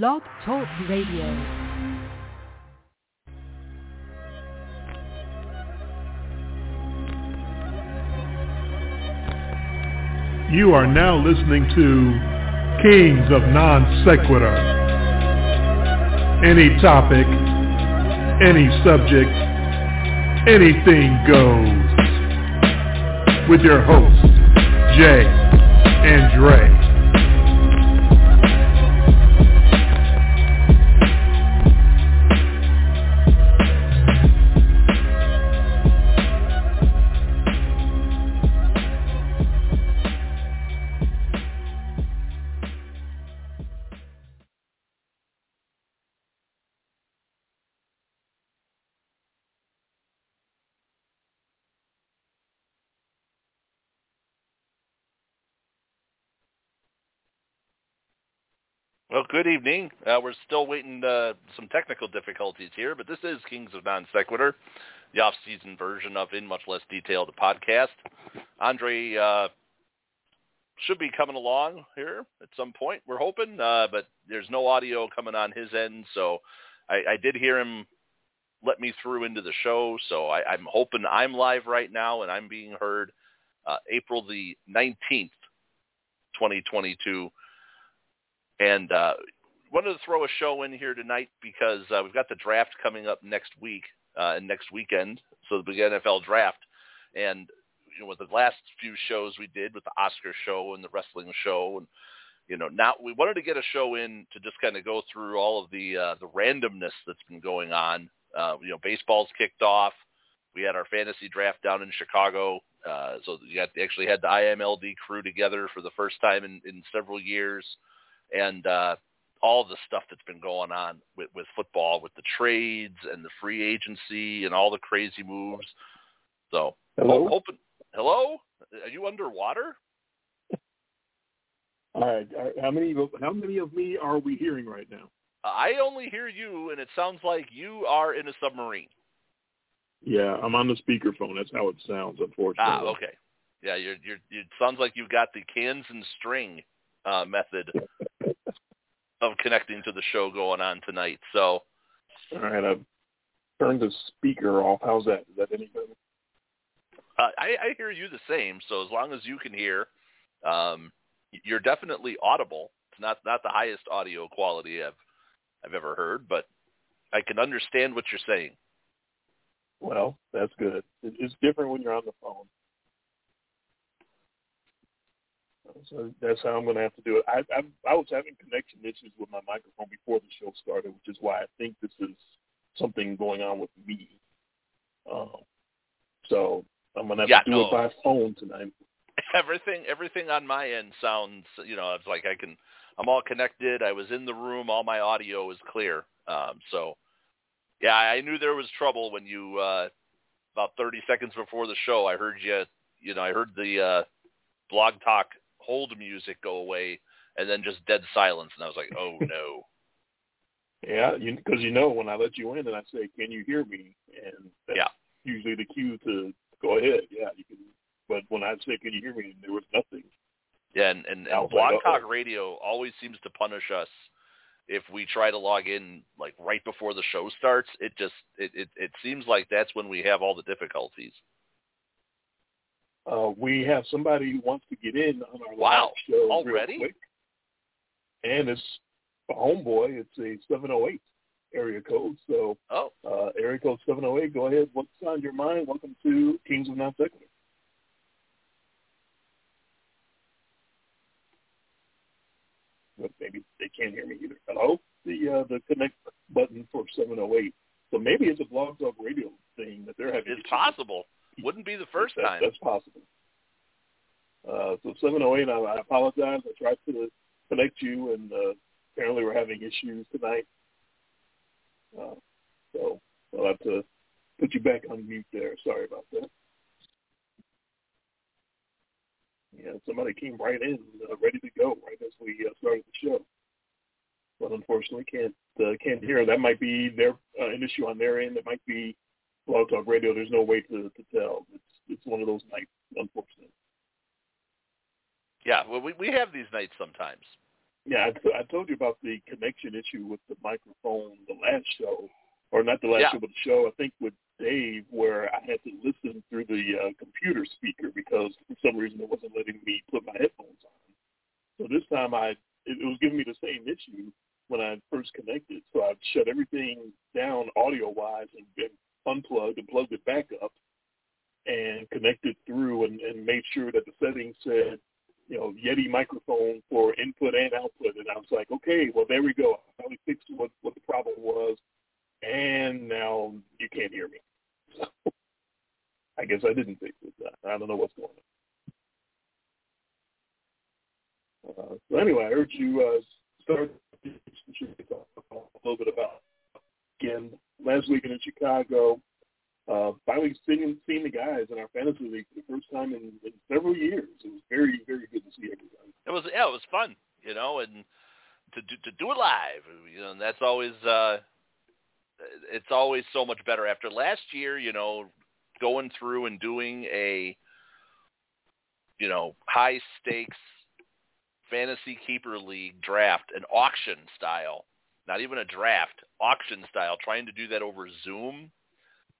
Blog Talk Radio. You are now listening to Kings of Non Sequitur. Any topic, any subject, anything goes. With your hosts, Jay and Dre. Good evening. Uh, we're still waiting uh, some technical difficulties here, but this is Kings of Non Sequitur, the off-season version of In Much Less Detail, the podcast. Andre uh, should be coming along here at some point, we're hoping, uh, but there's no audio coming on his end, so I, I did hear him let me through into the show, so I, I'm hoping I'm live right now and I'm being heard uh, April the 19th, 2022 and uh, wanted to throw a show in here tonight because uh, we've got the draft coming up next week uh, and next weekend, so the big NFL draft. And you know, with the last few shows we did with the Oscar show and the wrestling show, and you know, now we wanted to get a show in to just kind of go through all of the uh, the randomness that's been going on. Uh, you know, baseball's kicked off. We had our fantasy draft down in Chicago, uh, so you got, actually had the IMLD crew together for the first time in, in several years and uh, all the stuff that's been going on with, with football, with the trades and the free agency and all the crazy moves. So, hello, hello, are you underwater? All right. How many how many of me are we hearing right now? I only hear you, and it sounds like you are in a submarine. Yeah, I'm on the speakerphone. That's how it sounds, unfortunately. Ah, okay. Yeah, you're, you're, it sounds like you've got the cans and string uh, method of connecting to the show going on tonight. So, all right, I've turned the speaker off. How's that? Is that any better? Uh, I, I hear you the same. So as long as you can hear, um, you're definitely audible. It's not not the highest audio quality I've I've ever heard, but I can understand what you're saying. Well, that's good. It's different when you're on the phone. So that's how I'm going to have to do it. I, I I was having connection issues with my microphone before the show started, which is why I think this is something going on with me. Um, so I'm going to have yeah, to do no. it by phone tonight. Everything everything on my end sounds, you know, it's like I can. I'm all connected. I was in the room. All my audio is clear. Um, so, yeah, I knew there was trouble when you uh, about 30 seconds before the show. I heard you. You know, I heard the uh, blog talk hold music go away and then just dead silence and I was like, "Oh no." yeah, because you, you, know when I let you in and I say, "Can you hear me?" and that's yeah. usually the cue to go ahead. Yeah, you can. But when I say, "Can you hear me?" there was nothing. Yeah, and and, and Blog like, Talk Radio always seems to punish us if we try to log in like right before the show starts. It just it it, it seems like that's when we have all the difficulties. Uh, we have somebody who wants to get in on our wow. live show already, real quick. and it's a homeboy. It's a 708 area code. So, oh, uh, area code 708. Go ahead. What's on your mind? Welcome to Kings of Non Sequitur. But maybe they can't hear me either. Hello. The uh, the connect button for 708. So maybe it's a blog talk radio thing that they're having. It's possible. Wouldn't be the first that, time. That's possible. Uh, so 708, I, I apologize. I tried to connect you, and uh, apparently we're having issues tonight. Uh, so I'll have to put you back on mute there. Sorry about that. Yeah, somebody came right in, uh, ready to go right as we uh, started the show. But unfortunately, can't uh, can't hear. That might be their uh, an issue on their end. It might be Blog Talk Radio. There's no way to to tell. It's it's one of those nights, unfortunately. Yeah, well, we we have these nights sometimes. Yeah, I, I told you about the connection issue with the microphone the last show, or not the last Yeah. show, but the show I think with Dave, where I had to listen through the uh, computer speaker because for some reason it wasn't letting me put my headphones on. So this time I it, it was giving me the same issue when I first connected. So I shut everything down audio wise and, and unplugged and plugged it back up and connected through and, and made sure that the settings said, you know, Yeti microphone for input and output. And I was like, okay, well there we go. I finally fixed what what the problem was, and now you can't hear me. So I guess I didn't fix it. I don't know what's going on. Uh, so anyway, I heard you uh, start a little bit about again last weekend in Chicago. Uh, finally seeing seeing the guys in our fantasy league for the first time in, in several years. It was very very good to see everybody. It was yeah, it was fun, you know, and to do, to do it live, you know, and that's always uh it's always so much better after last year, you know, going through and doing a you know, high stakes fantasy keeper league draft, an auction style, not even a draft, auction style, trying to do that over Zoom.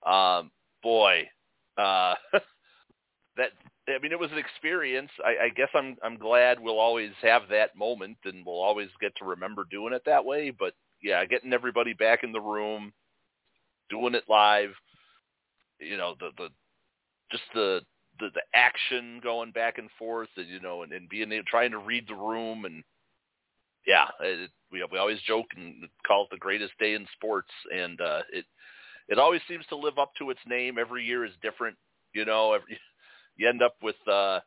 Um, boy, uh, that I mean, it was an experience. I, I guess I'm I'm glad we'll always have that moment, and we'll always get to remember doing it that way. But yeah, getting everybody back in the room, doing it live, you know, the the just the the, the action going back and forth, and you know, and, and being trying to read the room, and yeah, it, we we always joke and call it the greatest day in sports, and uh, it it always seems to live up to its name. Every year is different, you know. Every you end up with uh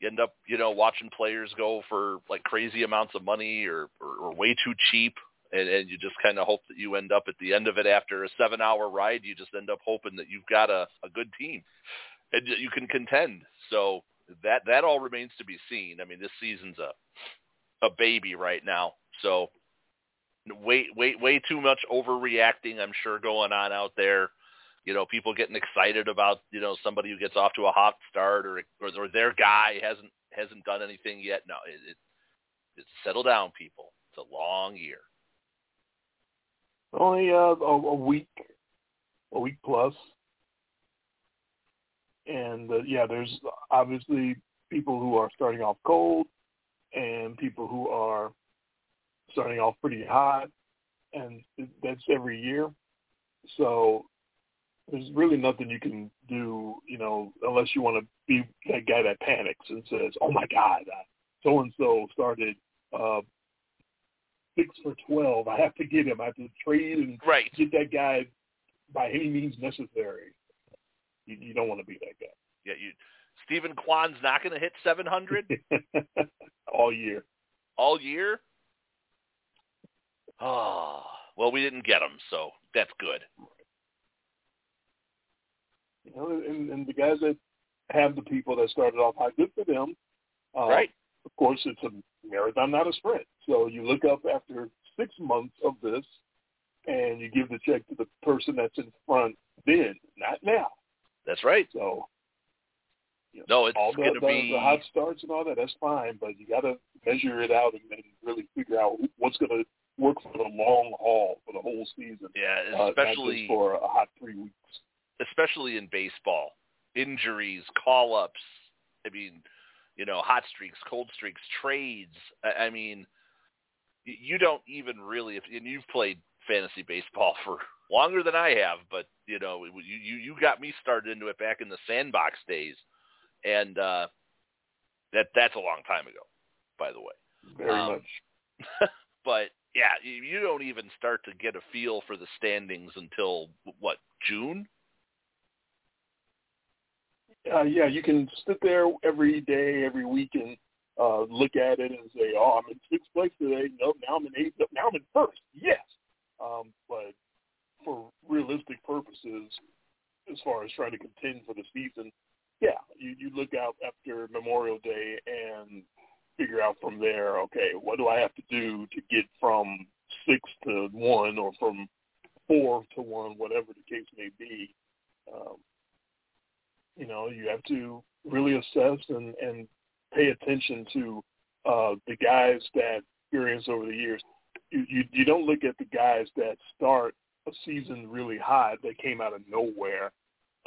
you end up you know watching players go for like crazy amounts of money or or, or way too cheap and, and you just kind of hope that you end up at the end of it after a seven hour ride you just end up hoping that you've got a, a good team and you can contend so that that all remains to be seen i mean this season's a a baby right now so way way way too much overreacting i'm sure going on out there you know, people getting excited about, you know, somebody who gets off to a hot start or or, or their guy hasn't hasn't done anything yet. No, it, it it's settle down, people. It's a long year. Only uh, a, a week, a week plus, and uh, yeah, there's obviously people who are starting off cold, and people who are starting off pretty hot, and that's every year. So there's really nothing you can do, you know, unless you want to be that guy that panics and says, "Oh my God, so and so started uh, six for twelve. I have to get him. I have to trade and right. get that guy by any means necessary." You, you don't want to be that guy. Yeah, you. Steven Kwan's not going to hit 700 all year. All year. Oh well, we didn't get him, so that's good. You know, and, and the guys that have the people that started off high, good for them. Uh, right. Of course, it's a marathon, not a sprint. So you look up after six months of this, and you give the check to the person that's in front then, not now. That's right. So you know, no, it's all the, going to the, be the hot starts and all that. That's fine, but you got to measure it out and, and really figure out what's going to work for the long haul for the whole season. yeah, uh, especially just for a hot three weeks. especially in baseball. Injuries, call ups. I mean, you know, hot streaks, cold streaks, trades. I, I mean, you don't even really. If and you've played fantasy baseball for longer than I have, but you know, you you you got me started into it back in the sandbox days, and uh, that that's a long time ago, by the way. Very Um, much. but yeah, you don't even start to get a feel for the standings until what June. uh, yeah, you can sit there every day, every week, and uh, look at it and say, "Oh, I'm in sixth place today. No, now I'm in eighth. No, now I'm in first. Yes, um, but for realistic purposes, as far as trying to contend for the season, yeah, you, you look out after Memorial Day and figure out from there. Okay, what do I have to do to get from six to one, or from four to one, whatever the case may be. Um, you know, you have to really assess and, and pay attention to uh, the guys that experience over the years, you, you you don't look at the guys that start a season really hot that came out of nowhere.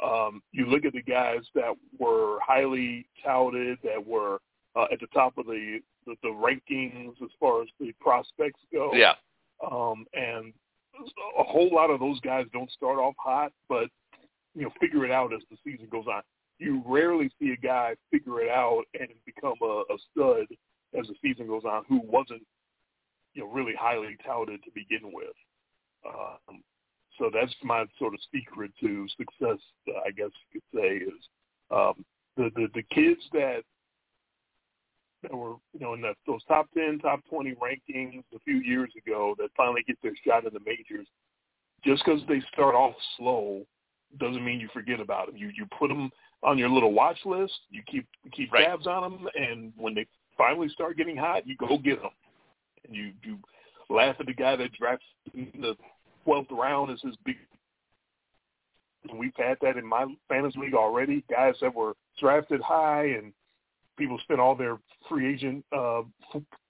Um, you look at the guys that were highly touted, that were uh, at the top of the, the the rankings as far as the prospects go. Yeah. Um, and a whole lot of those guys don't start off hot, but you know figure it out as the season goes on. You rarely see a guy figure it out and become a, a stud as the season goes on who wasn't you know really highly touted to begin with. Um, so that's my sort of secret to success, I guess you could say, is um, the, the the kids that that were you know in the, those top ten, top twenty rankings a few years ago that finally get their shot in the majors. Just because they start off slow doesn't mean you forget about them. You you put them on your little watch list. You keep keep Right. tabs on them, and when they finally start getting hot, you go get them. And you you laugh at the guy that drafts in the twelfth round as his big. We've had that in my fantasy league already. Guys that were drafted high and people spent all their free agent uh,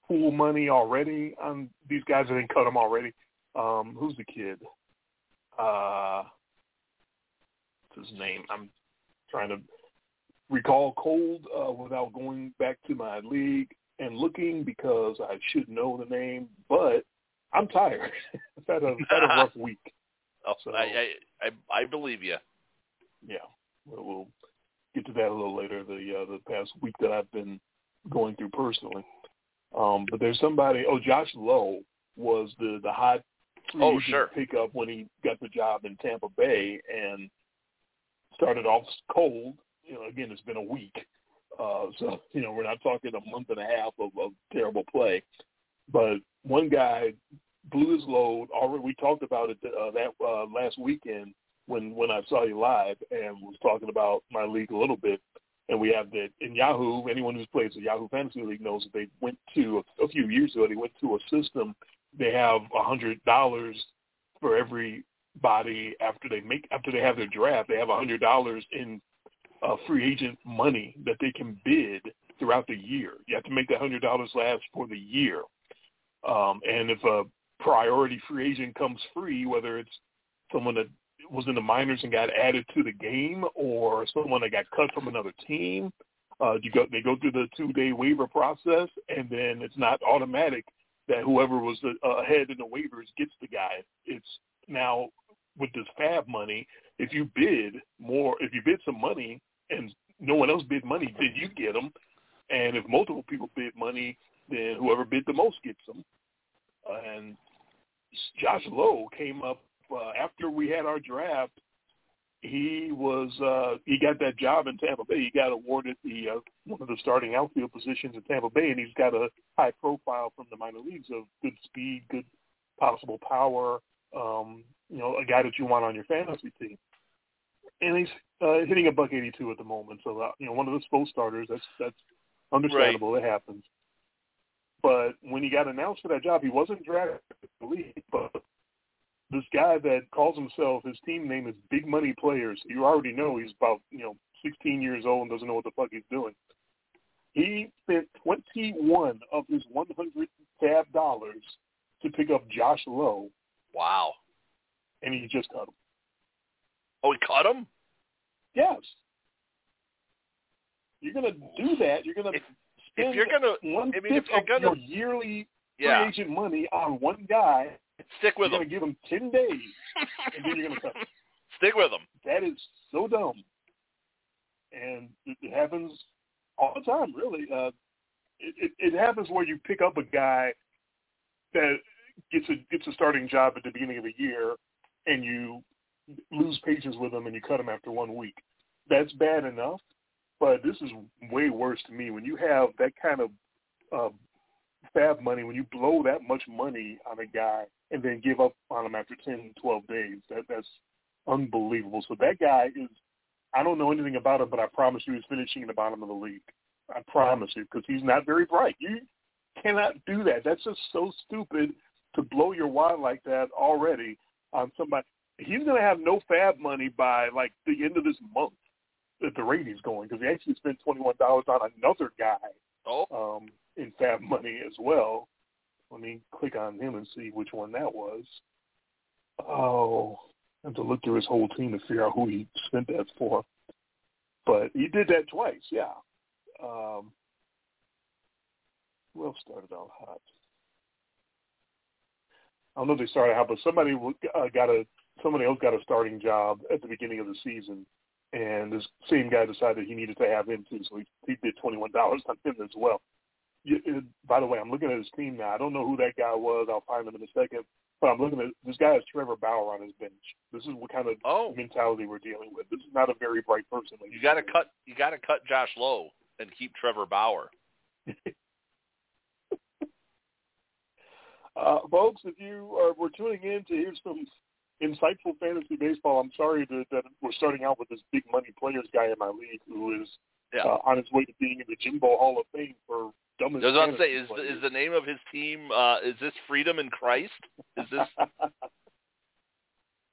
pool money already on these guys and then cut them already. Um, who's the kid? Uh, what's his name? I'm trying to recall cold uh, without going back to my league and looking because I should know the name, but I'm tired. I've had a, had a rough week. Oh, So- I, I I I believe you. Yeah, we'll, we'll get to that a little later. The uh, the past week that I've been going through personally. Um, but there's somebody. Oh, Josh Lowe was the the hot Oh, sure. pickup when he got the job in Tampa Bay and started off cold. You know, again, it's been a week, uh, so you know we're not talking a month and a half of, of terrible play. But one guy blew his load. Already, we talked about it uh, that uh, last weekend when when I saw you live and was talking about my league a little bit. And we have that in Yahoo. Anyone who's played the Yahoo Fantasy League knows that they went to a, few years ago. They went to a system. They have a hundred dollars for every body after they make after they have their draft. They have a hundred dollars in uh, free agent money that they can bid throughout the year. You have to make that hundred dollars last for the year. Um, and if a priority free agent comes free, whether it's someone that was in the minors and got added to the game or someone that got cut from another team, uh, you go, they go through the two-day waiver process, and then it's not automatic that whoever was uh, ahead in the waivers gets the guy. It's now with this fab money, if you bid more, if you bid some money and no one else bid money, then you get them. And if multiple people bid money, then whoever bid the most gets them. And Josh Lowe came up uh, after we had our draft. He was uh, he got that job in Tampa Bay. He got awarded the uh, one of the starting outfield positions in Tampa Bay, and he's got a high profile from the minor leagues of good speed, good possible power. Um, you know, a guy that you want on your fantasy team. And he's uh, hitting a buck eighty two at the moment. So uh, you know, one of the slow starters. That's that's understandable. It happens. But when he got announced for that job, he wasn't drafted to the league. But this guy that calls himself, his team name is Big Money Players. You already know he's about you know 16 years old and doesn't know what the fuck he's doing. He spent 21 of his 100 fab dollars to pick up Josh Lowe, Wow. and he just cut him. Oh, he cut him. Yes. You're gonna do that. You're gonna If- spend If you're gonna, one I mean, if you're of gonna- your yearly yeah, free agent money on one guy. Stick You're with gonna give them ten days, and then you're gonna cut him. Stick with them. That is so dumb, and it, it happens all the time. Really, uh, it, it, it happens where you pick up a guy that gets a gets a starting job at the beginning of the year, and you lose patience with him and you cut him after one week. That's bad enough, but this is way worse to me when you have that kind of uh, fab money, when you blow that much money on a guy and then give up on him after 10, 12 days. That that's unbelievable. So that guy is, I don't know anything about him, but I promise you he's finishing in the bottom of the league. I promise you, because he's not very bright. You cannot do that. That's just so stupid to blow your wad like that already on somebody. He's going to have no fab money by like the end of this month at the rate he's going because he actually spent $21 on another guy Oh, um, in fab money as well. Let me click on him and see which one that was. Oh, I have to look through his whole team to figure out who he spent that for. But he did that twice, yeah. Um, who else started out hot? I don't know if they started out, but somebody uh, got a somebody else got a starting job at the beginning of the season, and this same guy decided he needed to have him too, so he, he bid twenty one dollars on him as well. You, by the way, I'm looking at his team now. I don't know who that guy was. I'll find him in a second. But I'm looking at this guy has Trevor Bauer on his bench. This is what kind of oh. mentality we're dealing with. This is not a very bright person. You got to cut. You got to cut Josh Lowe and keep Trevor Bauer. uh, folks, if you are, were tuning in to hear some insightful fantasy baseball, I'm sorry to, that we're starting out with this big money players guy in my league who is yeah. uh, on his way to being in the Jimbo Hall of Fame for dumbest. I was about to say, is players. is the name of his team? Uh, is this Freedom in Christ? Is this?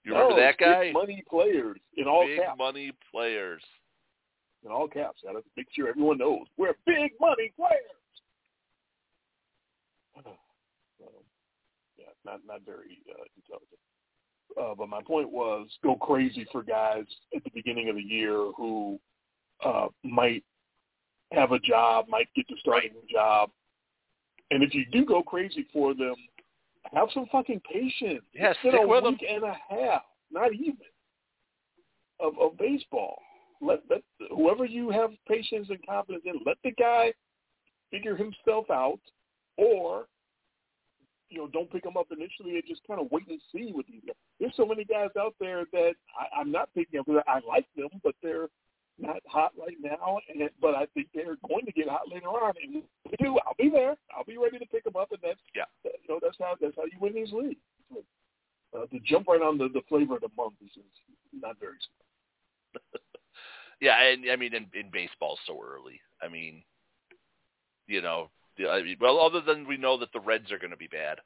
You remember no, that guy? Big money players in all big caps. money players. In all caps. Have to make sure everyone knows we're big money players. So, yeah, not not very uh, intelligent. Uh, but my point was, go crazy for guys at the beginning of the year who uh, might have a job, might get the starting job, and if you do go crazy for them, have some fucking patience. Yeah, it's stick a with week and a half, not even, of, of baseball. Let, let whoever you have patience and confidence in, let the guy figure himself out, or you know, don't pick him up initially and just kind of wait and see with these guys. There's so many guys out there that I, I'm not picking up because I like them, but they're not hot right now. And but I think they're going to get hot later on. And if they do, I'll be there. I'll be ready to pick them up, and that's Yeah. you know that's how that's how you win these leagues. Uh, to jump right on the, the flavor of the month is, is not very smart. Yeah, and I mean, in, in baseball, so early. I mean, you know, I mean, well, other than we know that the Reds are going to be bad,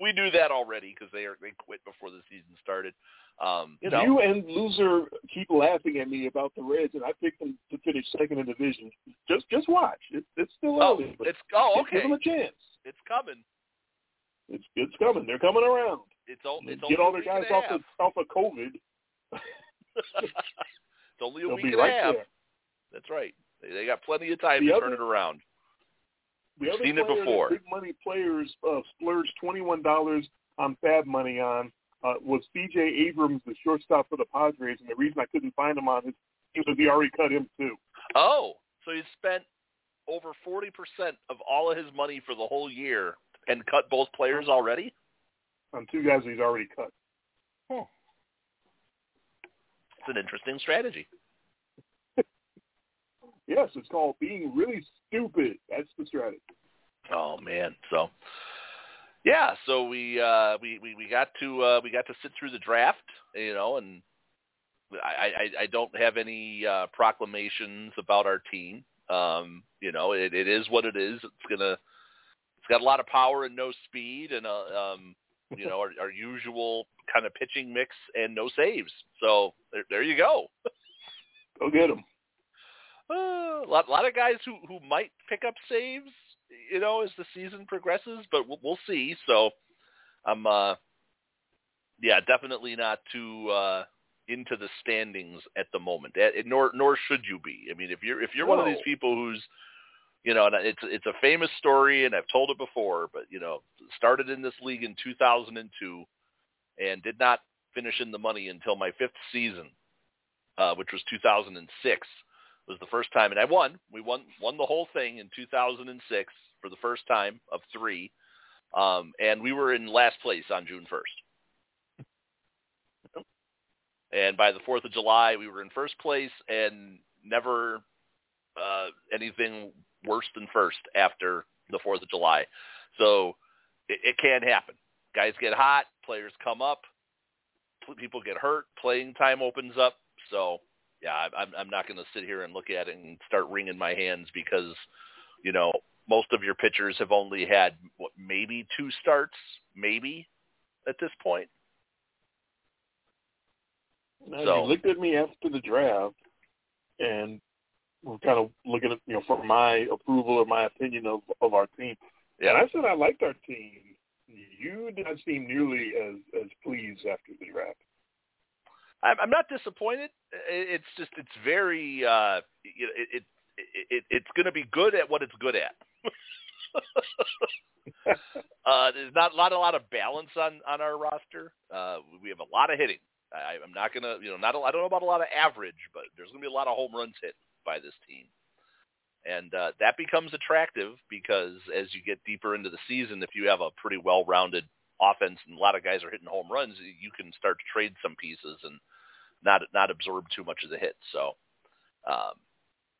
we knew that already because they are they quit before the season started. Um, you know, You and loser keep laughing at me about the Reds, and I picked them to finish second in the division. Just just watch. It's it's still oh, early, but it's oh okay, give them a chance. it's coming. It's it's coming. They're coming around. It's, o- it's Get all a their guys off of off of COVID. it's only a They'll week and right a half. there. That's right. They, they got plenty of time The to other- turn it around. The We've other seen it before. big money players uh, splurged twenty one dollars on Fab money on uh, was C.J. Abrams, the shortstop for the Padres, and the reason I couldn't find him on his team was he already cut him too. Oh, so he spent over forty percent of all of his money for the whole year and cut both players already. On two guys he's already cut. Huh. It's an interesting strategy. Yes, it's called being really stupid. That's the strategy. Oh man, so yeah, so we uh we, we, we got to uh we got to sit through the draft, you know, and I, I, I don't have any uh proclamations about our team. Um, you know, it, it is what it is. It's gonna it's got a lot of power and no speed and uh, um you know, our, our usual kind of pitching mix and no saves. So there, there you go. Go get Uh, a lot, lot of guys who who might pick up saves, you know, as the season progresses, but we'll, we'll see. So, I'm, uh, yeah, definitely not too uh, into the standings at the moment. Eh, nor nor should you be. I mean, if you're if you're one of these people who's, you know, and it's it's a famous story, and I've told it before, but you know, started in this league in 2002, and did not finish in the money until my fifth season, uh, which was 2006 was the first time, and I won. We won won the whole thing in 2006 for the first time of three, um, and we were in last place on June 1st. And by the 4th of July, we were in first place, and never uh, anything worse than first after the 4th of July. So it, it can happen. Guys get hot, players come up, people get hurt, playing time opens up. So yeah, I- I'm I'm not going to sit here and look at it and start wringing my hands because, you know, most of your pitchers have only had what maybe two starts, maybe at this point. Now, So- you looked at me after the draft, and we're kind of looking at you know for my approval or my opinion of of our team. Yeah. And I said I liked our team. You did not seem nearly as as pleased after the draft. I'm, not disappointed. It's just it's very uh, it, it, it it's going to be good at what it's good at. uh, there's not a lot, a lot of balance on on our roster. Uh, we have a lot of hitting. I, I'm not gonna, you know, not a, I don't know about a lot of average, but there's gonna be a lot of home runs hit by this team, and uh, that becomes attractive because as you get deeper into the season, if you have a pretty well-rounded offense and a lot of guys are hitting home runs, you can start to trade some pieces and not not absorb too much of the hit. So um,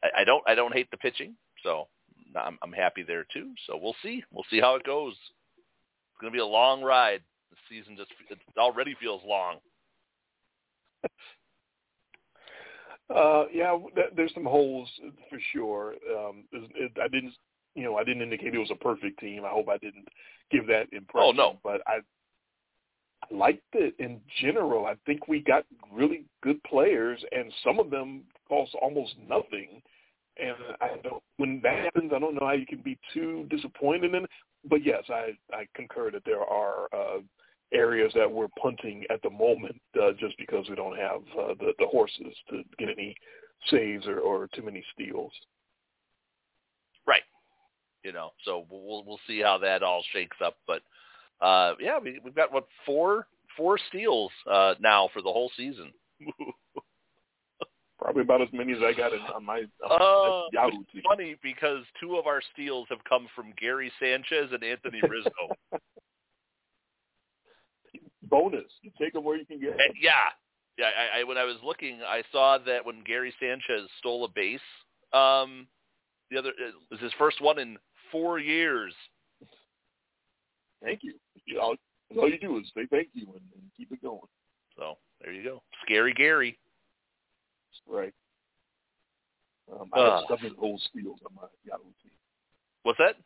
I, I don't I don't hate the pitching. So I'm, I'm happy there too. So we'll see. We'll see how it goes. It's going to be a long ride. The season just it already feels long. uh, yeah, there's some holes for sure. Um, it, I didn't, you know, I didn't indicate it was a perfect team. I hope I didn't give that impression. Oh no, but I, I liked it in general. I think we got really good players, and some of them cost almost nothing. And I don't. When that happens, I don't know how you can be too disappointed in. It. But yes, I I concur that there are uh, areas that we're punting at the moment uh, just because we don't have uh, the the horses to get any saves or, or too many steals. You know, so we'll we'll see how that all shakes up. But uh, yeah, we, we've got what four four steals uh, now for the whole season. Probably about as many as I got in, on my, on uh, Yahoo team. Funny because two of our steals have come from Gary Sanchez and Anthony Rizzo. Bonus, you take them where you can get. Them. Yeah, yeah. I, I when I was looking, I saw that when Gary Sanchez stole a base, um, the other it was his first one in four years. Thank you. you know, all you do is say thank you and, and keep it going. So there you go, scary Gary. Right. Um, I have seven old steals on my Yahoo team. What's that?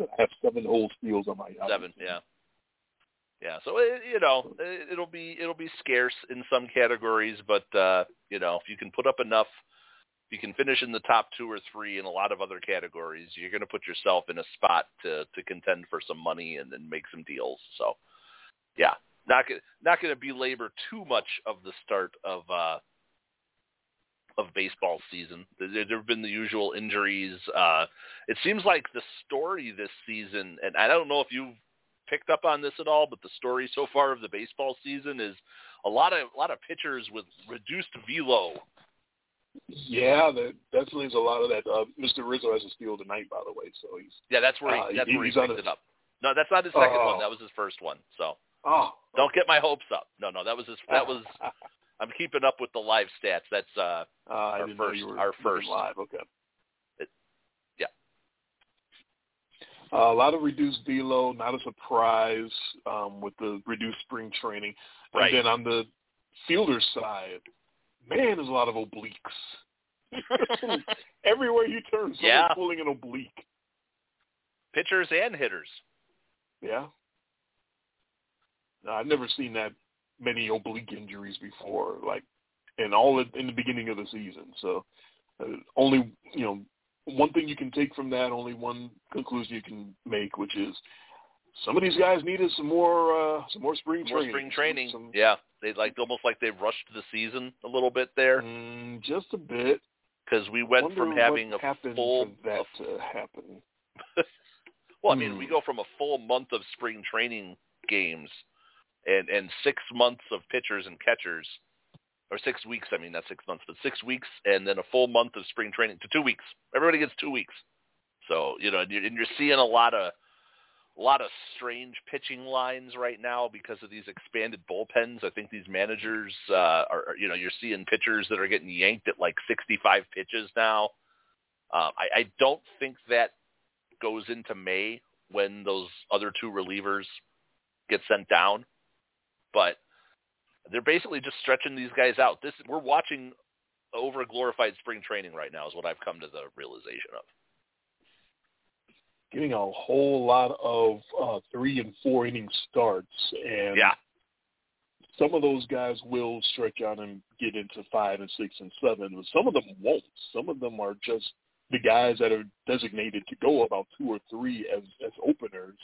I have seven old steals on my Yahoo Seven, team. yeah. Yeah, so it, you know it, it'll be it'll be scarce in some categories, but uh, you know if you can put up enough, you can finish in the top two or three in a lot of other categories. You're going to put yourself in a spot to to contend for some money and then make some deals. So, yeah, not not going to belabor too much of the start of uh, of baseball season. There, there have been the usual injuries. Uh, it seems like the story this season, and I don't know if you've picked up on this at all, but the story so far of the baseball season is a lot of a lot of pitchers with reduced velo. Yeah, there definitely is a lot of that. Uh, Mr. Rizzo has a steal tonight, by the way, so he's yeah, that's where he, uh, that's he, where he picked it up. No, that's not his second oh. one. That was his first one. So oh, don't get my hopes up. No, no, that was his. That was. I'm keeping up with the live stats. That's uh, uh our first. Our first live. Okay. It, yeah. Uh, a lot of reduced velo, not a surprise um, with the reduced spring training. Right. And then on the fielder side, man, there's a lot of obliques. Everywhere you turn, someone's Yeah. pulling an oblique. Pitchers and hitters. Yeah. No, I've never seen that many oblique injuries before, like, and all in, in the beginning of the season. So, uh, only you know, one thing you can take from that, only one conclusion you can make, which is some of these guys needed some more, uh, some more spring training. More training. spring training. Some, Yeah, they like almost like they rushed the season a little bit there mm, just a bit. because we went from having a happened full. for that a- to happen. well, I mean, Hmm. we go from a full month of spring training games and and six months of pitchers and catchers, or six weeks. I mean, not six months, but six weeks, and then a full month of spring training to two weeks. Everybody gets two weeks. So you know, and you're, and you're seeing a lot of a lot of strange pitching lines right now because of these expanded bullpens. I think these managers uh, are, you know, you're seeing pitchers that are getting yanked at like 65 pitches now. Uh, I, I don't think that goes into May when those other two relievers get sent down, but they're basically just stretching these guys out. This we're watching over glorified spring training right now is what I've come to the realization of. Getting a whole lot of uh, three and four inning starts, and Yeah, some of those guys will stretch out and get into five and six and seven, but some of them won't. Some of them are just the guys that are designated to go about two or three as as openers,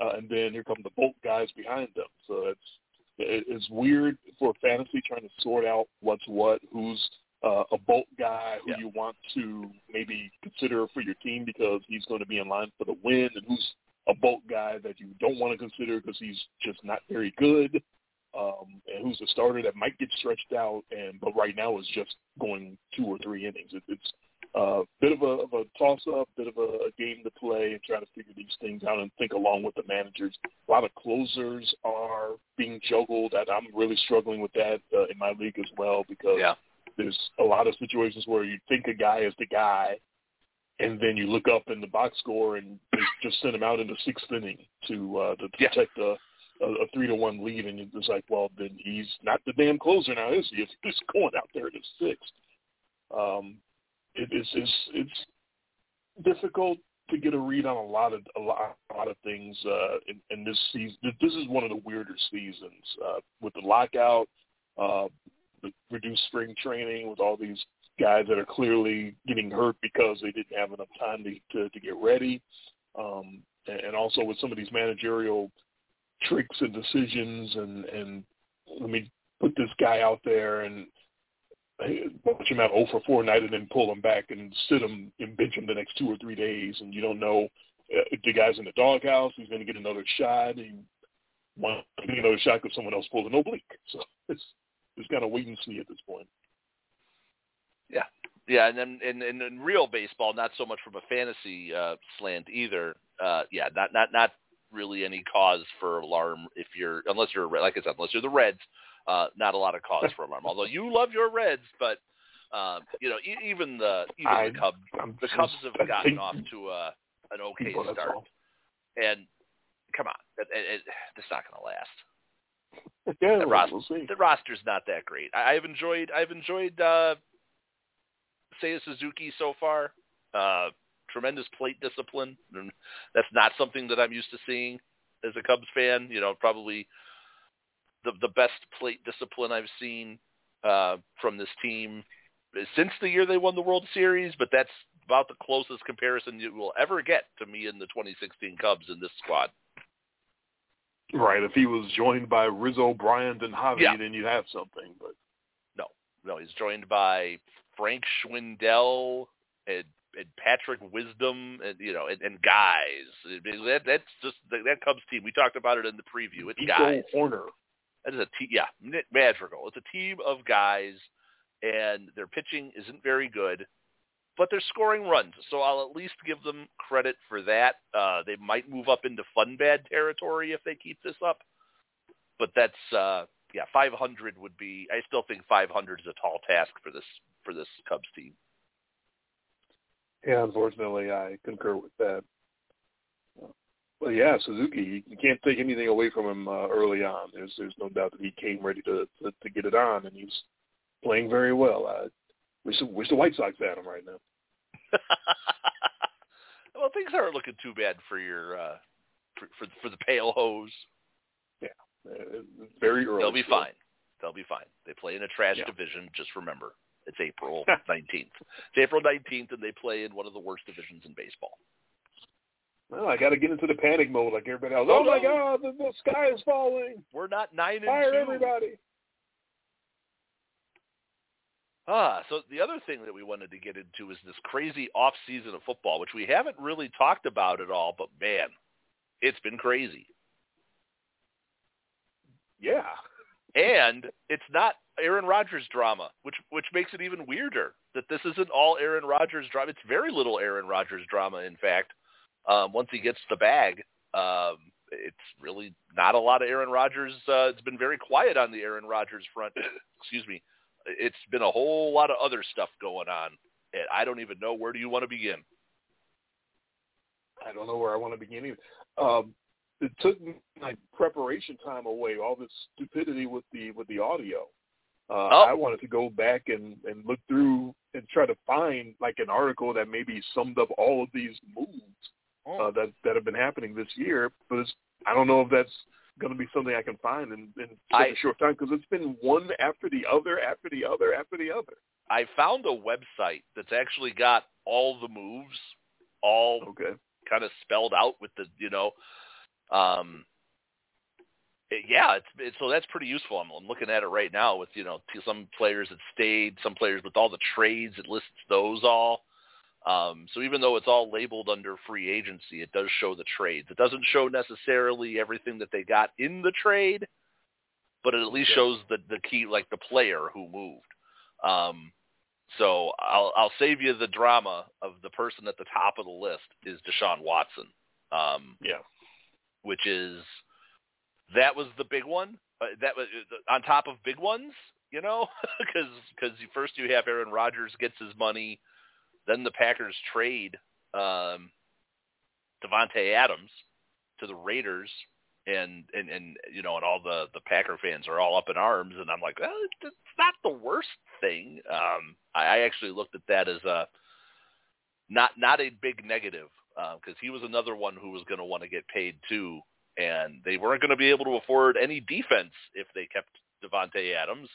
uh, and then here come the bulk guys behind them. So it's it's weird for fantasy trying to sort out what's what, who's uh, a bulk guy who Yeah. you want to maybe consider for your team because he's going to be in line for the win, and who's a bulk guy that you don't want to consider because he's just not very good, um, and who's a starter that might get stretched out, and but right now is just going two or three innings. It, it's a bit of a, of a toss-up, bit of a, a game to play, and try to figure these things out and think along with the managers. A lot of closers are being juggled. And I'm really struggling with that uh, in my league as well because Yeah. There's a lot of situations where you think a guy is the guy, and then you look up in the box score and they just send him out in the sixth inning to uh, to protect a, a, a three to one lead, and it's like, well, then he's not the damn closer now, is he? If he's going out there in the sixth, um, it, it's it's it's difficult to get a read on a lot of a lot, a lot of things uh, in, in this season. This is one of the weirder seasons uh, with the lockout, uh, the reduced spring training, with all these guys that are clearly getting hurt because they didn't have enough time to to, to get ready, um, and, and also with some of these managerial tricks and decisions and and let me put this guy out there and watch him have 0 for 4 night and then pull him back and sit him and bench him the next two or three days. And you don't know uh, if the guy's in the doghouse. He's going to get another shot. To get another shot because someone else pulled an oblique. So it's it's kind of wait and see at this point Yeah, yeah, and then in, in, in real baseball, not so much from a fantasy uh, slant either. Uh, yeah, not not not really any cause for alarm if you're unless you're like I said, unless you're the Reds. Uh, not a lot of cause for alarm. Although you love your Reds, but um, you know e- even the even I- the Cubs I'm the just- Cubs have I gotten off to a, an okay start, and come on, it, it, it's not going to last. yeah The we'll, roster, we'll the roster's not that great. I, I've enjoyed I've enjoyed uh Seiya Suzuki so far. Uh tremendous plate discipline. That's not something that I'm used to seeing as a Cubs fan. You know, probably the the best plate discipline I've seen uh from this team since the year they won the World Series, but that's about the closest comparison you will ever get to me in the 2016 Cubs in this squad. Right if he was joined by Rizzo Bryant and Javi Yeah. then you'd have something but No, no, he's joined by Frank Schwindel and, and Patrick Wisdom, and you know, and, and guys. That, that's just that, that Cubs team. We talked about it in the preview. It's Nico guys. Hoerner That is a team. Yeah, Madrigal. It's a team of guys, and their pitching isn't very good, but they're scoring runs. So I'll at least give them credit for that. Uh, they might move up into fun bad territory if they keep this up, but that's uh, yeah, 500 would be. I still think 500 is a tall task for this for this Cubs team. Yeah, unfortunately, I concur with that. Well, yeah, Suzuki, you can't take anything away from him uh, early on. There's there's no doubt that he came ready to, to to get it on, and he's playing very well. Wish the, wish the White Sox had him right now. well, things aren't looking too bad for your uh, for, for for the pale hose. Uh, very early. They'll be still. fine. They'll be fine. They play in a trash Yeah. division. Just remember, it's April 19th. It's April 19th, and they play in one of the worst divisions in baseball. Well, I got to get into the panic mode like everybody else. Oh, Oh, my no. God, the, the sky is falling! We're not nine and Fire two. everybody! Ah, so the other thing that we wanted to get into is this crazy off season of football, which we haven't really talked about at all. But man, it's been crazy. Yeah, and it's not Aaron Rodgers drama, which which makes it even weirder that this isn't all Aaron Rodgers drama. It's very little Aaron Rodgers drama, in fact. Um, once he gets the bag, um, it's really not a lot of Aaron Rodgers. Uh, it's been very quiet on the Aaron Rodgers front. Excuse me. It's been a whole lot of other stuff going on, and I don't even know where do you want to begin. I don't know where I want to begin. Either. Um, it took my preparation time away. All this stupidity with the with the audio. Uh, Oh. I wanted to go back and and look through and try to find like an article that maybe summed up all of these moves uh, that that have been happening this year. But it's, I don't know if that's going to be something I can find in, in I- a short time because it's been one after the other, after the other, after the other. I found a website that's actually got all the moves, all Okay. kind of spelled out with the you know um it- yeah it's, it's so that's pretty useful I'm, I'm looking at it right now with you know some players that stayed some players with all the trades it lists those all um so even though it's all labeled under free agency it does show the trades it doesn't show necessarily everything that they got in the trade but it at least Okay. shows the the key like the player who moved um so I'll I'll save you the drama of the person at the top of the list is Deshaun Watson, um, Yeah. which is that was the big one. Uh, that was on top of big ones, you know, because because first you have Aaron Rodgers gets his money, then the Packers trade um, Davante Adams to the Raiders, and and and you know, and all the the Packer fans are all up in arms, and I'm like, well, it's not the worst thing. Um, I, I actually looked at that as a not not a big negative because he was another one who was going to want to get paid too, and they weren't going to be able to afford any defense if they kept Davante Adams.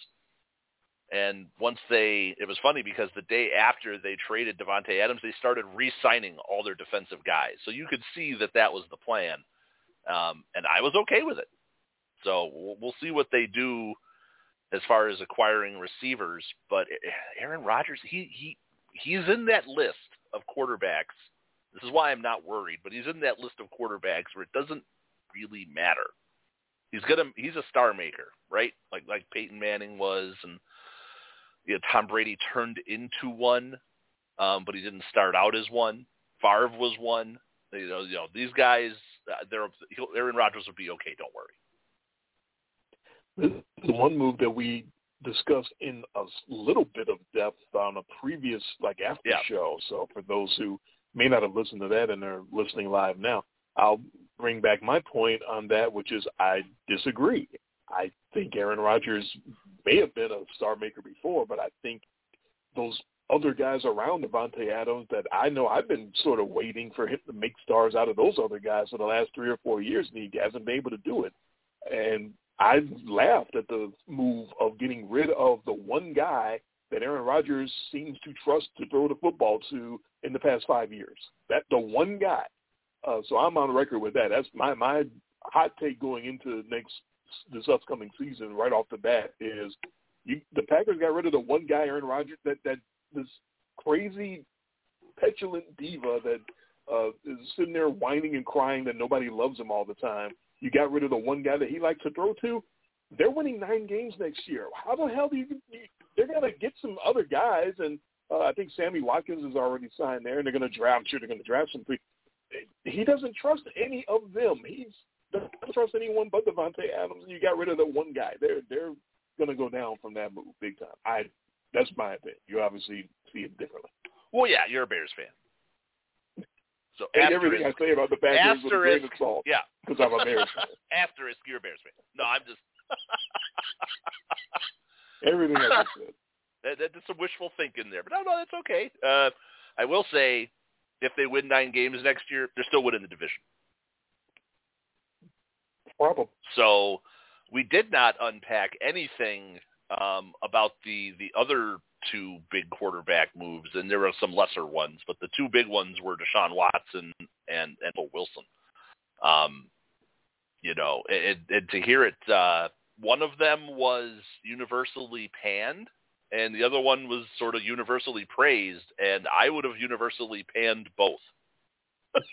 And once they, it was funny because the day after they traded Davante Adams, they started re-signing all their defensive guys. So you could see that that was the plan, um, and I was okay with it. So we'll, we'll see what they do as far as acquiring receivers. But Aaron Rodgers, he he he's in that list of quarterbacks. This is why I'm not worried, but he's in that list of quarterbacks where it doesn't really matter. He's gonna he's a star maker, right? Like like Peyton Manning was, and you know, Tom Brady turned into one, um, but he didn't start out as one. Favre was one. You know, you know these guys. Uh, they're Aaron Rodgers will be okay. Don't worry. The one move that we discussed in a little bit of depth on a previous like after Yeah. show. So for those who may not have listened to that and are listening live now, I'll bring back my point on that, which is I disagree. I think Aaron Rodgers may have been a star maker before, but I think those other guys around Davante Adams that I know I've been sort of waiting for him to make stars out of those other guys for the last three or four years, and he hasn't been able to do it. And I laughed at the move of getting rid of the one guy that Aaron Rodgers seems to trust to throw the football to in the past five years. That the one guy. Uh, so I'm on record with that. That's my my hot take going into next this upcoming season right off the bat is you the Packers got rid of the one guy Aaron Rodgers that that this crazy petulant diva that uh, is sitting there whining and crying that nobody loves him all the time. You got rid of the one guy that he likes to throw to. They're winning nine games next year. How the hell do you? you they're gonna get some other guys, and uh, I think Sammy Watkins is already signed there, and they're gonna draft. Sure they're gonna draft some. Pre- he doesn't trust any of them. He's doesn't trust anyone but Davante Adams, and you got rid of the one guy. They're they're gonna go down from that move big time. I that's my opinion. You obviously see it differently. Well, yeah, you're a Bears fan. So And everything I say about the Packers with a grain of salt yeah, because I'm a Bears fan. asterisk, you're a Bears fan. No, I'm just Everything I just said. that, that's some wishful thinking there, but no, no, that's okay. Uh, I will say, if they win nine games next year, they're still winning the division. Probably. So we did not unpack anything um, about the the other two big quarterback moves, and there are some lesser ones, but the two big ones were Deshaun Watson and and Will Wilson. Um, you know, and, and to hear it, uh, one of them was universally panned, and the other one was sort of universally praised, and I would have universally panned both.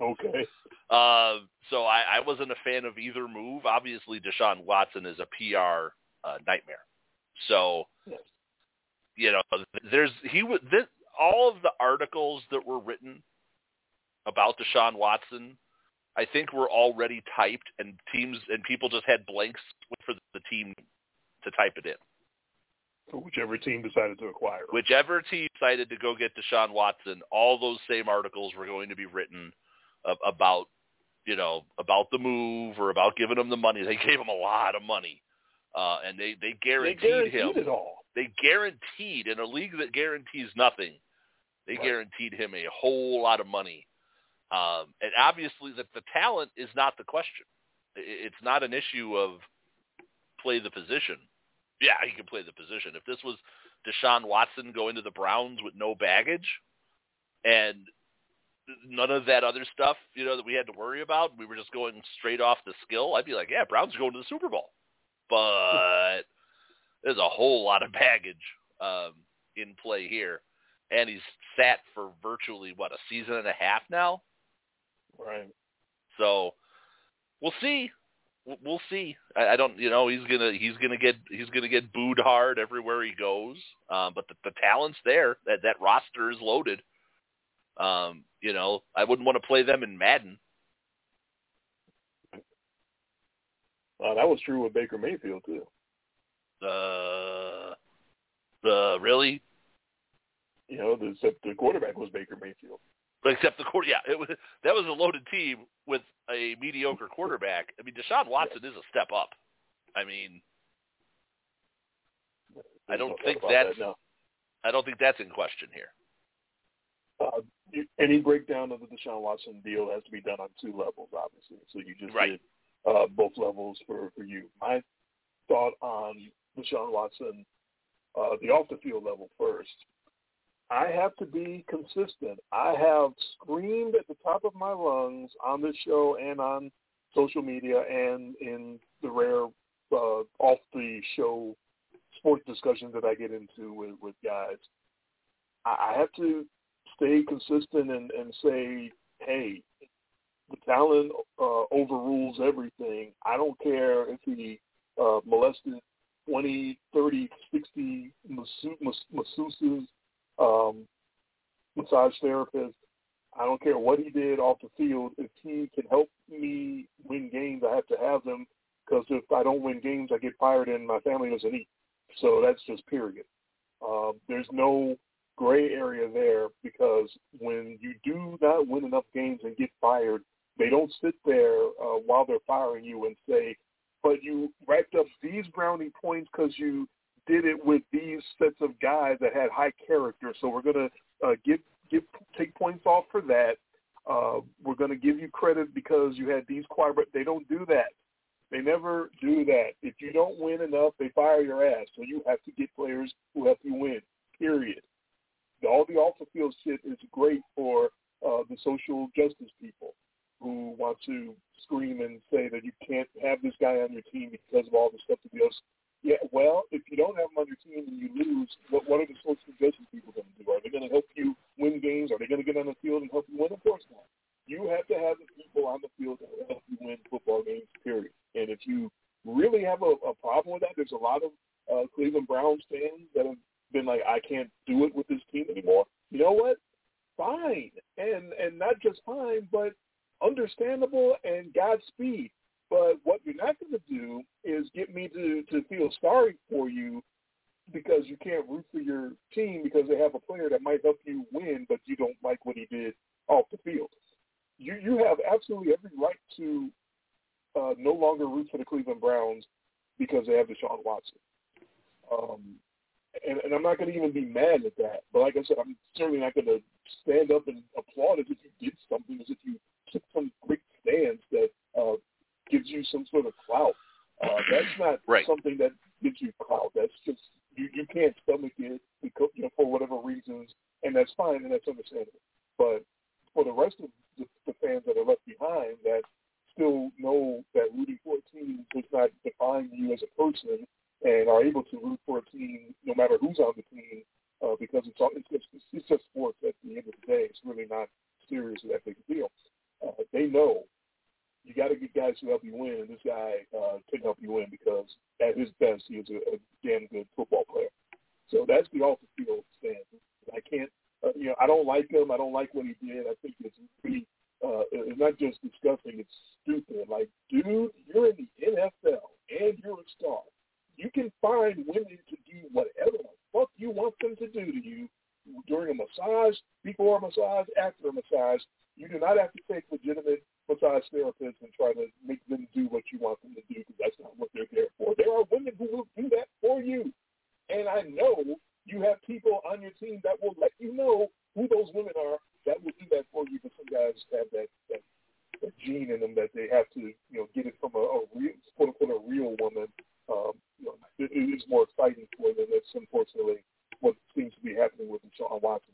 Okay. Uh, so I, I wasn't a fan of either move. Obviously, Deshaun Watson is a PR uh, nightmare. So, Yes. you know, there's he would this, all of the articles that were written about Deshaun Watson. I think were already typed, and teams and people just had blanks for the team to type it in. Whichever team decided to acquire. Whichever team decided to go get Deshaun Watson, all those same articles were going to be written uh, about, you know, about the move or about giving him the money. They gave him a lot of money, uh, and they they guaranteed him. They guaranteed, guaranteed him. it all. They guaranteed in a league that guarantees nothing. They Right. guaranteed him a whole lot of money, um, and obviously that the talent is not the question. It's not an issue of play the position. Yeah, he can play the position. If this was Deshaun Watson going to the Browns with no baggage, and none of that other stuff, you know, that we had to worry about. We were just going straight off the skill. I'd be like, yeah, Browns are going to the Super Bowl, but there's a whole lot of baggage um, in play here, and he's sat for virtually what a season and a half now. Right. So we'll see. We'll see. I, I don't, you know, he's gonna he's gonna get he's gonna get booed hard everywhere he goes. Um, but the, the talent's there. That that roster is loaded. Um, you know, I wouldn't want to play them in Madden. Uh, that was true with Baker Mayfield too. Uh, uh, really? You know, the the quarterback was Baker Mayfield. Except the quarter, yeah, it was that was a loaded team with a mediocre quarterback. I mean, Deshaun Watson is a step up. I mean, I don't think that's that, no. I don't think that's in question here. Uh, any breakdown of the Deshaun Watson deal has to be done on two levels, obviously. So you just right. did uh, both levels for for you. My thought on Deshaun Watson, uh, the off the field level first. I have to be consistent. I have screamed at the top of my lungs on this show and on social media and in the rare uh, off the show sports discussions that I get into with, with guys. I have to stay consistent and, and say, hey, the talent uh, overrules everything. I don't care if he uh, molested 20, 30, 60 masseuses um, massage therapist. I don't care what he did off the field. If he can help me win games, I have to have them because if I don't win games, I get fired and my family doesn't eat. So that's just period. Uh, there's no gray area there because when you do not win enough games and get fired, they don't sit there uh, while they're firing you and say, but you racked up these brownie points because you did it with these sets of guys that had high character. So we're going to uh, give take points off for that. Uh, we're going to give you credit because you had these but they don't do that. They never do that. If you don't win enough, they fire your ass. So you have to get players who help you win. Period. All the off the field shit is great for uh, the social justice people who want to scream and say that you can't have this guy on your team because of all the stuff that he does yeah, well, if you don't have them on your team and you lose, what, what are the social justice people going to do? Are they going to help you win games? Are they going to get on the field and help you win? Of course not. You have to have the people on the field that help you win football games, period. And if you really have a, a problem with that, there's a lot of uh, Cleveland Browns fans that have been like, I can't do it with this team anymore. You know what? Fine. And, and not just fine, but understandable and Godspeed. But what you're not going to do is get me to, to feel sorry for you because you can't root for your team because they have a player that might help you win, but you don't like what he did off the field. You you have absolutely every right to uh, no longer root for the Cleveland Browns because they have Deshaun Watson. Um, and, and I'm not going to even be mad at that. But like I said, I'm certainly not going to stand up and applaud as if you did something, as if you took some great stance that uh, gives you some sort of clout. Uh, that's not right. something that gives you clout. That's just you, you can't stomach it because, you know, for whatever reasons, and that's fine and that's understandable. But for the rest of the, the fans that are left behind that still know that rooting for a team does not define you as a person and are able to root for a team no matter who's on the team uh, because it's all, it's just it's just sports at the end of the day. It's really not serious that big a deal. Uh, they know you got to get guys who help you win. And this guy uh, can help you win because at his best, he is a, a damn good football player. So that's the off the field stand. I can't, uh, you know, I don't like him. I don't like what he did. I think it's pretty. Uh, it's not just disgusting. It's stupid. Like, dude, you're in the NFL and you're a star. You can find women to do whatever the fuck you want them to do to you during a massage, before a massage, after a massage. You do not have to take legitimate massage therapists and try to make them do what you want them to do because that's not what they're there for. There are women who will do that for you. And I know you have people on your team that will let you know who those women are that will do that for you. But some guys have that, that, that gene in them that they have to, you know, get it from a, a real, quote unquote, a real woman. Um, you know, it, it is more exciting for them. That's unfortunately what seems to be happening with Deshaun Watson.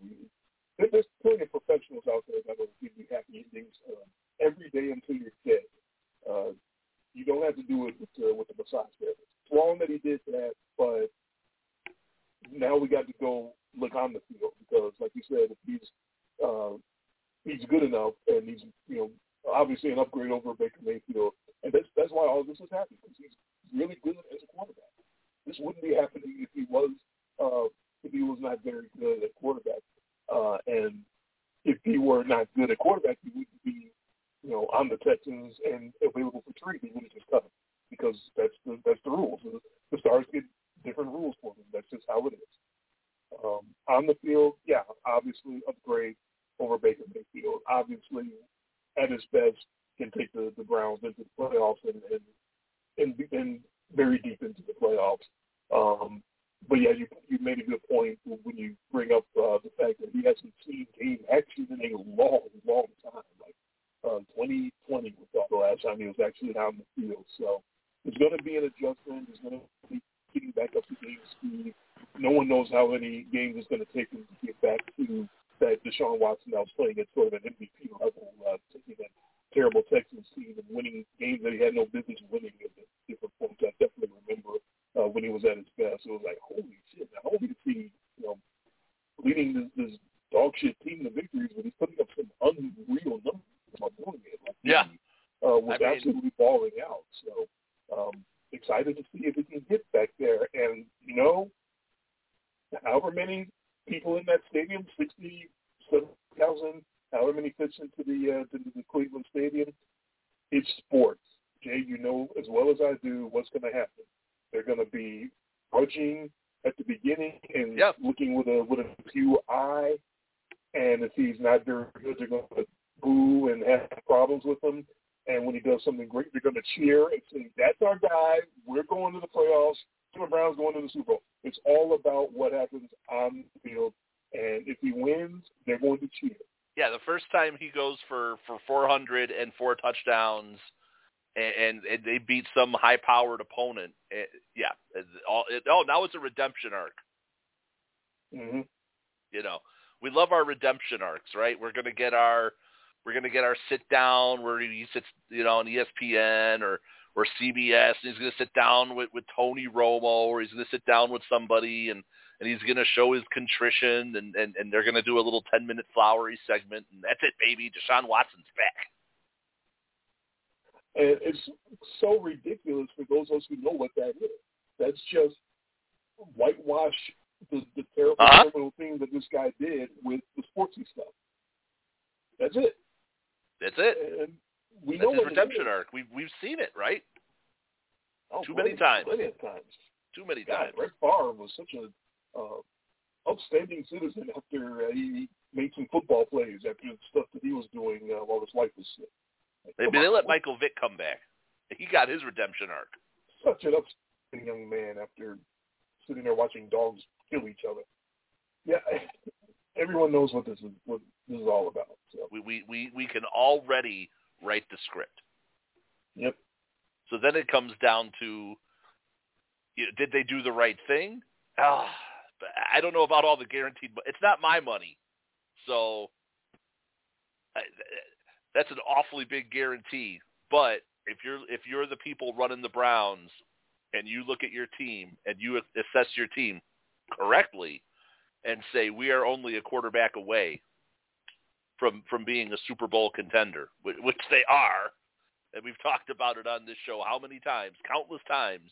There's plenty of professionals out there that will give you happy endings uh, every day until you're dead. Uh, you don't have to do it with, uh, with the massage therapist. It's wrong that he did that, but now we got to go look on the field because, like you said, if he's uh, he's good enough and he's you know obviously an upgrade over Baker Mayfield, and that's that's why all this is happening because he's really good as a quarterback. This wouldn't be happening if he was uh, if he was not very good at quarterback, uh, and if he were not good at quarterback, he wouldn't be you know on the Texans and available for trade. He would have just cut him because that's the that's the rules. The, the stars get different rules for them. That's just how it is. Um, on the field, yeah, obviously upgrade over Baker Mayfield. Obviously, at his best, can take the, the Browns into the playoffs and and, and and very deep into the playoffs. Um, but yeah, you you made a good point when you bring up uh, the fact that he hasn't seen game action in a long, long time. Like uh, 2020 was the last time he was actually on the field. So it's going to be an adjustment. It's going to be getting back up to game speed. No one knows how many games it's going to take him to get back to that Deshaun Watson that was playing at sort of an MVP level, uh, taking that terrible Texans team and winning games that he had no business winning at different points. I definitely remember he was at his best. It was like, holy shit, now only to see, you know, leading this, this dog shit team to victories, but he's putting up some unreal numbers by doing it. Like, yeah. He, uh, was I mean, absolutely balling out. So um, excited to see if he can get back there. And, you know, however many people in that stadium, 67,000, however many fits into the, uh, into the Cleveland Stadium, it's sports. Jay, you know as well as I do what's going to happen. They're going to be budging at the beginning and Yep. looking with a with a few eye. And if he's not very good, they're going to boo and have problems with him. And when he does something great, they're going to cheer and say, "That's our guy. We're going to the playoffs. Cleveland Browns going to the Super Bowl." It's all about what happens on the field. And if he wins, they're going to cheer. Yeah, the first time he goes for for 400 and four touchdowns, and, and, they beat some high-powered opponent. eh, yeah, it, all, it, oh, now it's a redemption arc. hmm You know, we love our redemption arcs, right? We're gonna get our we're gonna get our sit down where he sits, you know, on ESPN or or CBS, and he's gonna sit down with with Tony Romo, or he's gonna sit down with somebody and and he's going to show his contrition, and, and, and they're going to do a little 10-minute flowery segment, and that's it, baby. Deshaun Watson's back. And it's so ridiculous for those of us who know what that is. That's just whitewash the, the terrible Uh-huh. criminal thing that this guy did with the sportsy stuff. That's it. That's it. And we That's know his redemption arc. We've we've seen it, right? Oh, too many times. Plenty of times. Too many God, times. Brett Favre was such a uh, outstanding citizen after uh, he made some football plays after the stuff that he was doing uh, while his wife was sick. They, they let Michael Vick come back. He got his redemption arc. such an upstanding young man after sitting there watching dogs kill each other. Yeah, everyone knows what this is what this is all about. So We we we, we can already write the script. yep, So then it comes down to, you know, did they do the right thing? Ah, but I don't know about all the guaranteed, but it's not my money, so I, that's an awfully big guarantee. But if you're if you're the people running the Browns and you look at your team and you assess your team correctly and say we are only a quarterback away from from being a Super Bowl contender, which, they are, and we've talked about it on this show how many times, countless times.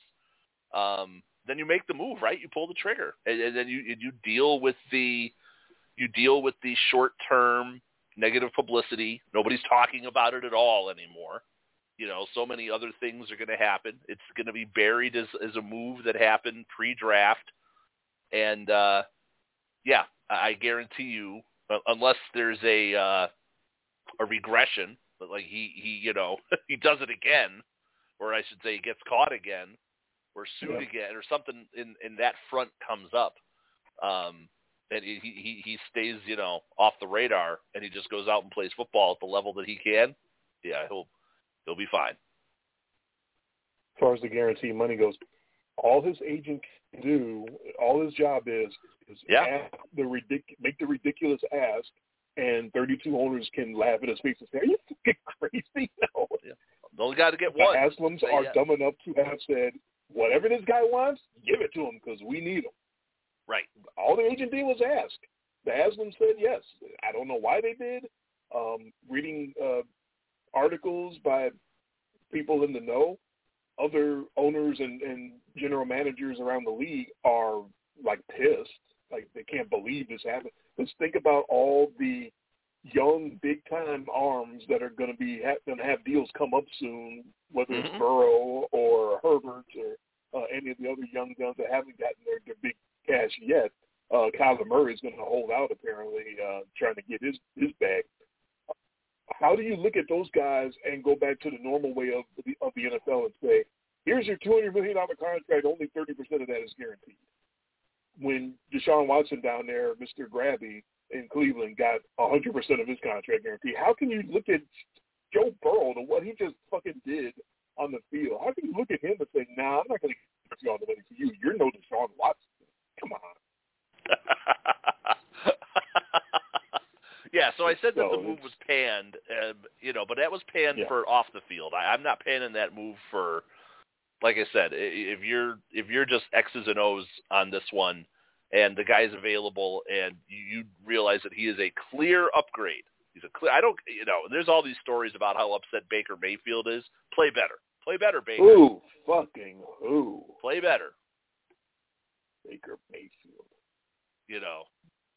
Um, then you make the move, right? You pull the trigger, and, and then you you deal with the you deal with the short term negative publicity. Nobody's talking about it at all anymore. You know, so many other things are going to happen. It's going to be buried as as a move that happened pre-draft, and uh, yeah, I guarantee you, uh, unless there's a uh, a regression, but like he he you know he does it again, or I should say he gets caught again, or sued Yeah. again, or something in in that front comes up, um, and he he he stays you know off the radar, and he just goes out and plays football at the level that he can. Yeah, he'll he'll be fine. as far as the guarantee money goes, all his agent can do, all his job is is Yeah. the ridic- make the ridiculous ask, and 32 owners can laugh at his face and say, "Are you fucking crazy?" No. The only guy to get The one. Haslams Say are yes. dumb enough to have said, whatever this guy wants, give it to him because we need him. Right. All the agent did was ask. The Haslam said yes. I don't know why they did. Um, reading uh, articles by people in the know, other owners and, and general managers around the league are like pissed. Like they can't believe this happened. Let's think about all the young big time arms that are going to be ha- going to have deals come up soon, whether it's Mhm. Burrow or Herbert or uh, any of the other young guns that haven't gotten their, their big cash yet. Uh, Kyler Murray is going to hold out apparently, uh, trying to get his his bag. How do you look at those guys and go back to the normal way of the of the NFL and say, here's your two hundred million dollar contract, only thirty percent of that is guaranteed. When Deshaun Watson down there, Mr. Grabby in Cleveland, got hundred percent of his contract guaranteed. How can you look at Joe Burrow to what he just fucking did on the field? How can you look at him and say, Nah, I'm not going to give all the money to you. You're no Deshaun Watson. Come on. yeah, so I said that the move was panned, uh, you know, but that was panned Yeah. for off the field. I, I'm not panning that move for, like I said, if you're if you're just X's and O's on this one, and the guy's available, and you, you realize that he is a clear upgrade. He's a clear. I don't, you know, there's all these stories about how upset Baker Mayfield is. Play better. Play better, Baker. Ooh, fucking who? Play better. Baker Mayfield. you know,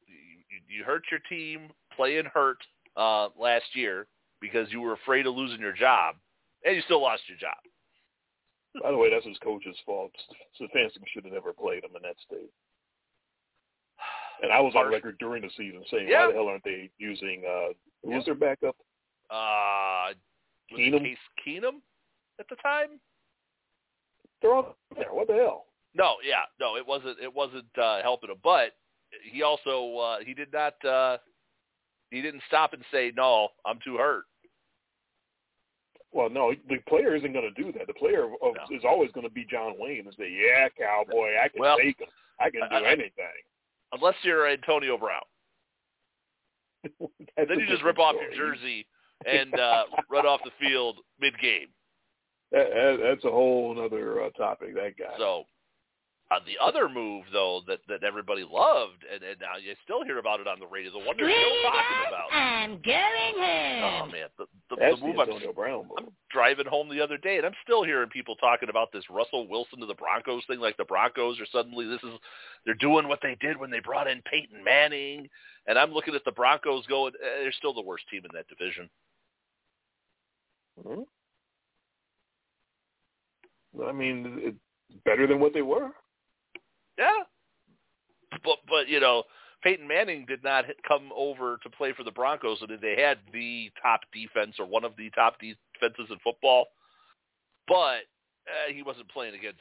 you, you- hurt your team playing hurt uh, last year because you were afraid of losing your job, and you still lost your job. By the way, that's his coach's fault. Stefanski should have never played him in that state. And I was on record during the season saying, Yeah. why the hell aren't they using uh who was their backup? Uh, Keenum? Case Keenum at the time? They're all there. What the hell? No, yeah, no, it wasn't. It wasn't uh, helping him, but he also uh, he did not. Uh, he didn't stop and say, "No, I'm too hurt." Well, no, the player isn't going to do that. The player of, No. is always going to be John Wayne and say, "Yeah, cowboy, I can Well, take him. I can do I- I- anything." Unless you're Antonio Brown, then you just rip off your jersey and uh, run off the field mid-game. That, that's a whole other uh, topic. That guy. So uh, the other move, though, that that everybody loved, and, and now you still hear about it on the radio, the one they're still talking about. I'm going home. Oh man, the, the, that's the the move I'm, Antonio Brown move. I'm driving home the other day, and I'm still hearing people talking about this Russell Wilson to the Broncos thing, like the Broncos are suddenly this is they're doing what they did when they brought in Peyton Manning, and I'm looking at the Broncos going, eh, they're still the worst team in that division. Hmm? I mean, it's better than what they were. Yeah, but but you know, Peyton Manning did not come over to play for the Broncos, and they had the top defense or one of the top defenses in football, but uh, he wasn't playing against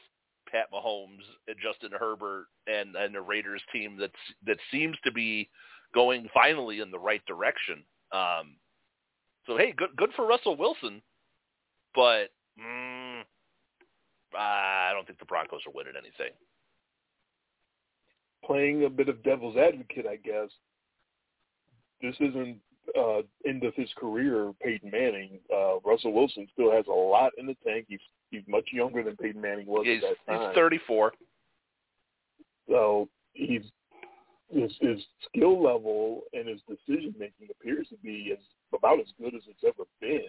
Pat Mahomes and Justin Herbert and and the Raiders team that's that seems to be going finally in the right direction. Um, so hey, good good for Russell Wilson, but mm, I don't think the Broncos are winning anything. Playing a bit of devil's advocate, I guess. This isn't uh, end of his career, Peyton Manning. Uh, Russell Wilson still has a lot in the tank. He's he's much younger than Peyton Manning was He's, at that time. he's 34. So he's his his skill level and his decision making appears to be as about as good as it's ever been.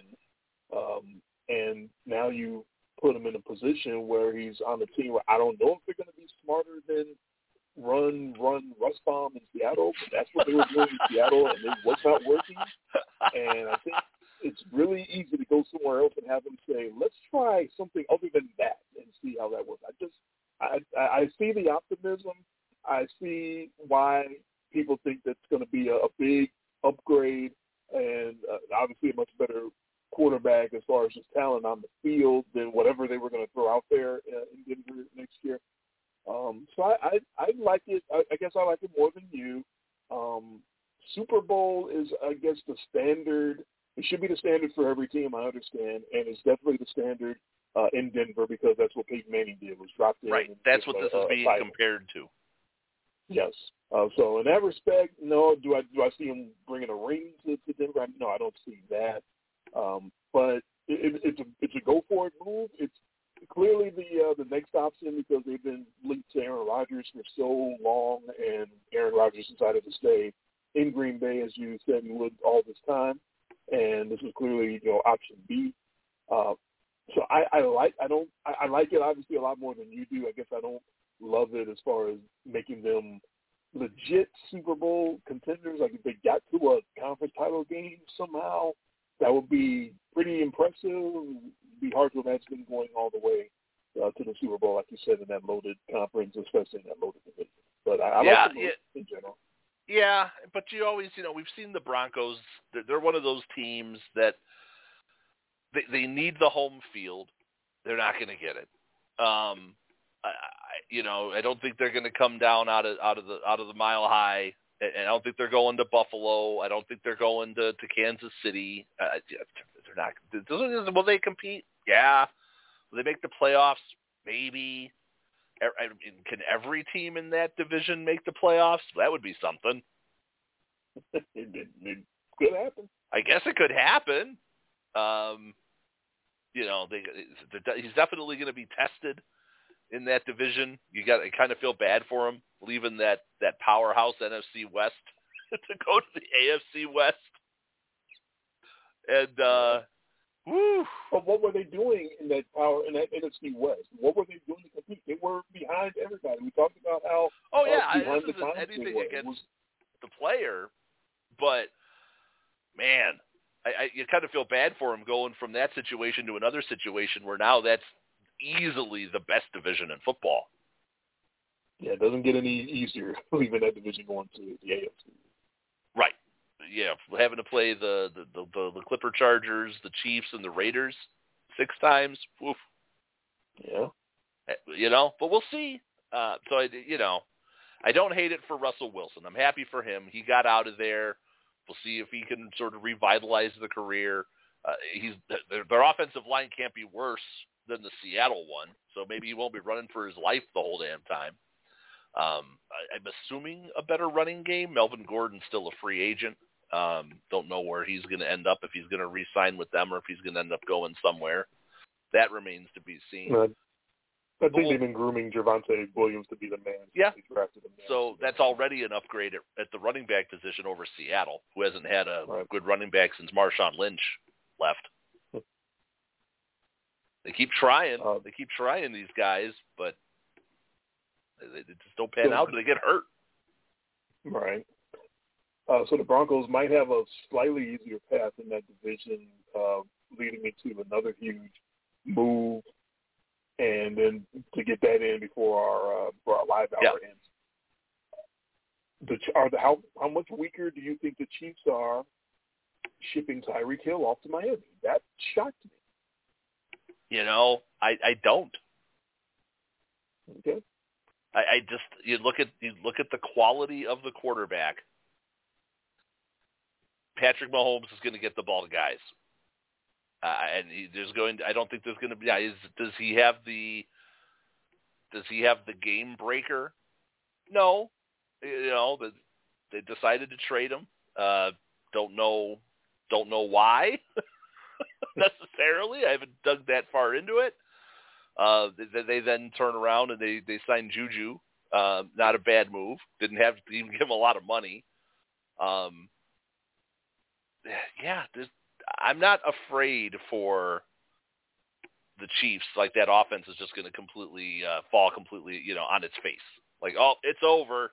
Um, and now you put him in a position where he's on a team where I don't know if they're going to be smarter than run run rust bomb in Seattle, that's what they were doing in Seattle, and it was not working. And I think it's really easy to go somewhere else and have them say, "Let's try something other than that and see how that works." I just I I, see the optimism. I see why people think that's going to be a, a big upgrade and uh, obviously a much better quarterback as far as his talent on the field than whatever they were going to throw out there uh, in Denver next year. Um, so I, I I like it. I, I guess I like it more than you. Um, Super Bowl is, I guess, the standard. It should be the standard for every team. I understand, and it's definitely the standard uh, in Denver because that's what Peyton Manning did was dropped in. Right. That's what a- this is being title. compared to. Yes. Uh, so in that respect, no. Do I do I see him bringing a ring to, to Denver? No, I don't see that. Um, but it, it, it's a it's a go for it move. It's clearly the uh, the next option because they've been linked to Aaron Rodgers for so long, and Aaron Rodgers decided to stay in Green Bay, as you said he would all this time, and this is clearly you know option B. Uh, so I, I like I don't I, I like it obviously a lot more than you do. I guess I don't love it as far as making them legit Super Bowl contenders. Like if they got to a conference title game somehow, that would be pretty impressive. It'd be hard to imagine them going all the way uh, to the Super Bowl, like you said, in that loaded conference, especially in that loaded division. But I, I yeah, like them yeah. in general. Yeah, but you always, you know, we've seen the Broncos. They're, they're one of those teams that they, they need the home field. They're not going to get it. Um, I, I, you know, I don't think they're going to come down out of out of the out of the mile high. And I don't think they're going to Buffalo. I don't think they're going to, to Kansas City. Uh, they're not. Will they compete? Yeah. Will they make the playoffs? Maybe. I mean, can every team in that division make the playoffs? That would be something. it, it, could happen. I guess it could happen. Um, you know, they, he's definitely going to be tested in that division. You got to kind of feel bad for him leaving that that powerhouse NFC West to go to the AFC West. And uh woo. But what were they doing in that power in that NFC West? What were they doing to compete? They were behind everybody. We talked about how Oh yeah, uh, behind this the anything they were. It against was, the player, but man, I, I you kind of feel bad for him going from that situation to another situation where now that's easily the best division in football. yeah, it doesn't get any easier leaving that division going to the AFC. Yeah, having to play the the, the the Clipper Chargers, the Chiefs, and the Raiders six times. Oof. Yeah. You know, but we'll see. Uh, so I, you know, I don't hate it for Russell Wilson. I'm happy for him. He got out of there. We'll see if he can sort of revitalize the career. Uh, he's their, their offensive line can't be worse than the Seattle one, so maybe he won't be running for his life the whole damn time. Um, I, I'm assuming a better running game. Melvin Gordon's still a free agent. Um, don't know where he's going to end up if he's going to re-sign with them or if he's going to end up going somewhere. That remains to be seen. Uh, I think Well- they've been grooming Javonte Williams to be the man. Yeah. So that's already an upgrade at, at the running back position over Seattle, who hasn't had a Right. good running back since Marshawn Lynch left. They keep trying. Uh, they keep trying these guys, but they, they just don't pan out. They get hurt. Right. Uh, so the Broncos might have a slightly easier path in that division, uh, leading into another huge move, and then to get that in before our uh, before our live hour Yeah. ends. The are the how how much weaker do you think the Chiefs are shipping Tyreek Hill off to Miami? That shocked me. You know, I I don't. Okay. I, I just you look at you look at the quality of the quarterback. Patrick Mahomes is going to get the ball to guys, uh, and he, there's going. I don't think there's going to be. Yeah, is, does he have the? Does he have the game breaker? No, you know, but they decided to trade him. Uh, don't know. Don't know why necessarily. I haven't dug that far into it. Uh, they, they then turn around and they they sign Juju. Uh, not a bad move. Didn't have to even give him a lot of money. Um, yeah, there's, I'm not afraid for the Chiefs. Like that offense is just going to completely uh, fall completely, you know, on its face. Like, oh, it's over.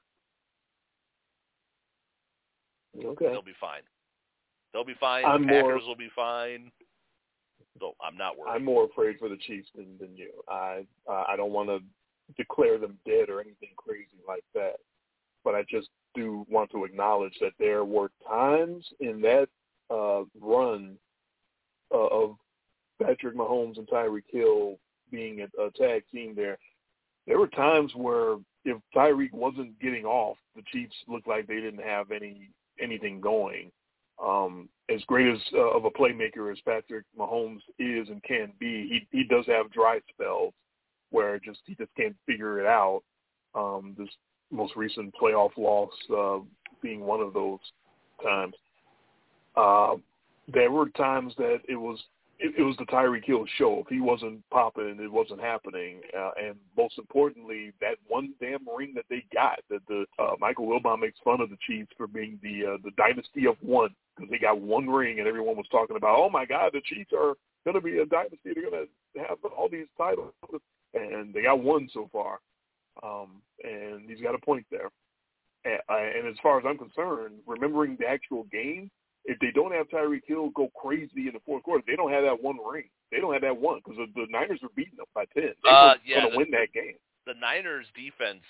Okay. They'll be fine. They'll be fine. I'm the more- Packers will be fine. So I'm not worried. I'm more afraid for the Chiefs than, than you. I uh, I don't want to declare them dead or anything crazy like that, but I just do want to acknowledge that there were times in that uh, run uh, of Patrick Mahomes and Tyreek Hill being a, a tag team there. There were times where if Tyreek wasn't getting off, the Chiefs looked like they didn't have any anything going. Um, as great as uh, of a playmaker as Patrick Mahomes is and can be, he he does have dry spells where just he just can't figure it out. Um, this most recent playoff loss uh, being one of those times. Uh, there were times that it was it, it was the Tyreek Hill show. If he wasn't popping, it wasn't happening. Uh, and most importantly, that one damn ring that they got. That the uh, Michael Wilbon makes fun of the Chiefs for being the uh, the dynasty of one because they got one ring, and everyone was talking about, oh my God, the Chiefs are going to be a dynasty. They're going to have all these titles, and they got one so far. Um, and he's got a point there. And, uh, and as far as I'm concerned, remembering the actual game, if they don't have Tyreek Hill go crazy in the fourth quarter, they don't have that one ring. They don't have that one because the, the Niners were beating them by ten. They uh, were yeah, going to win that game. The Niners defense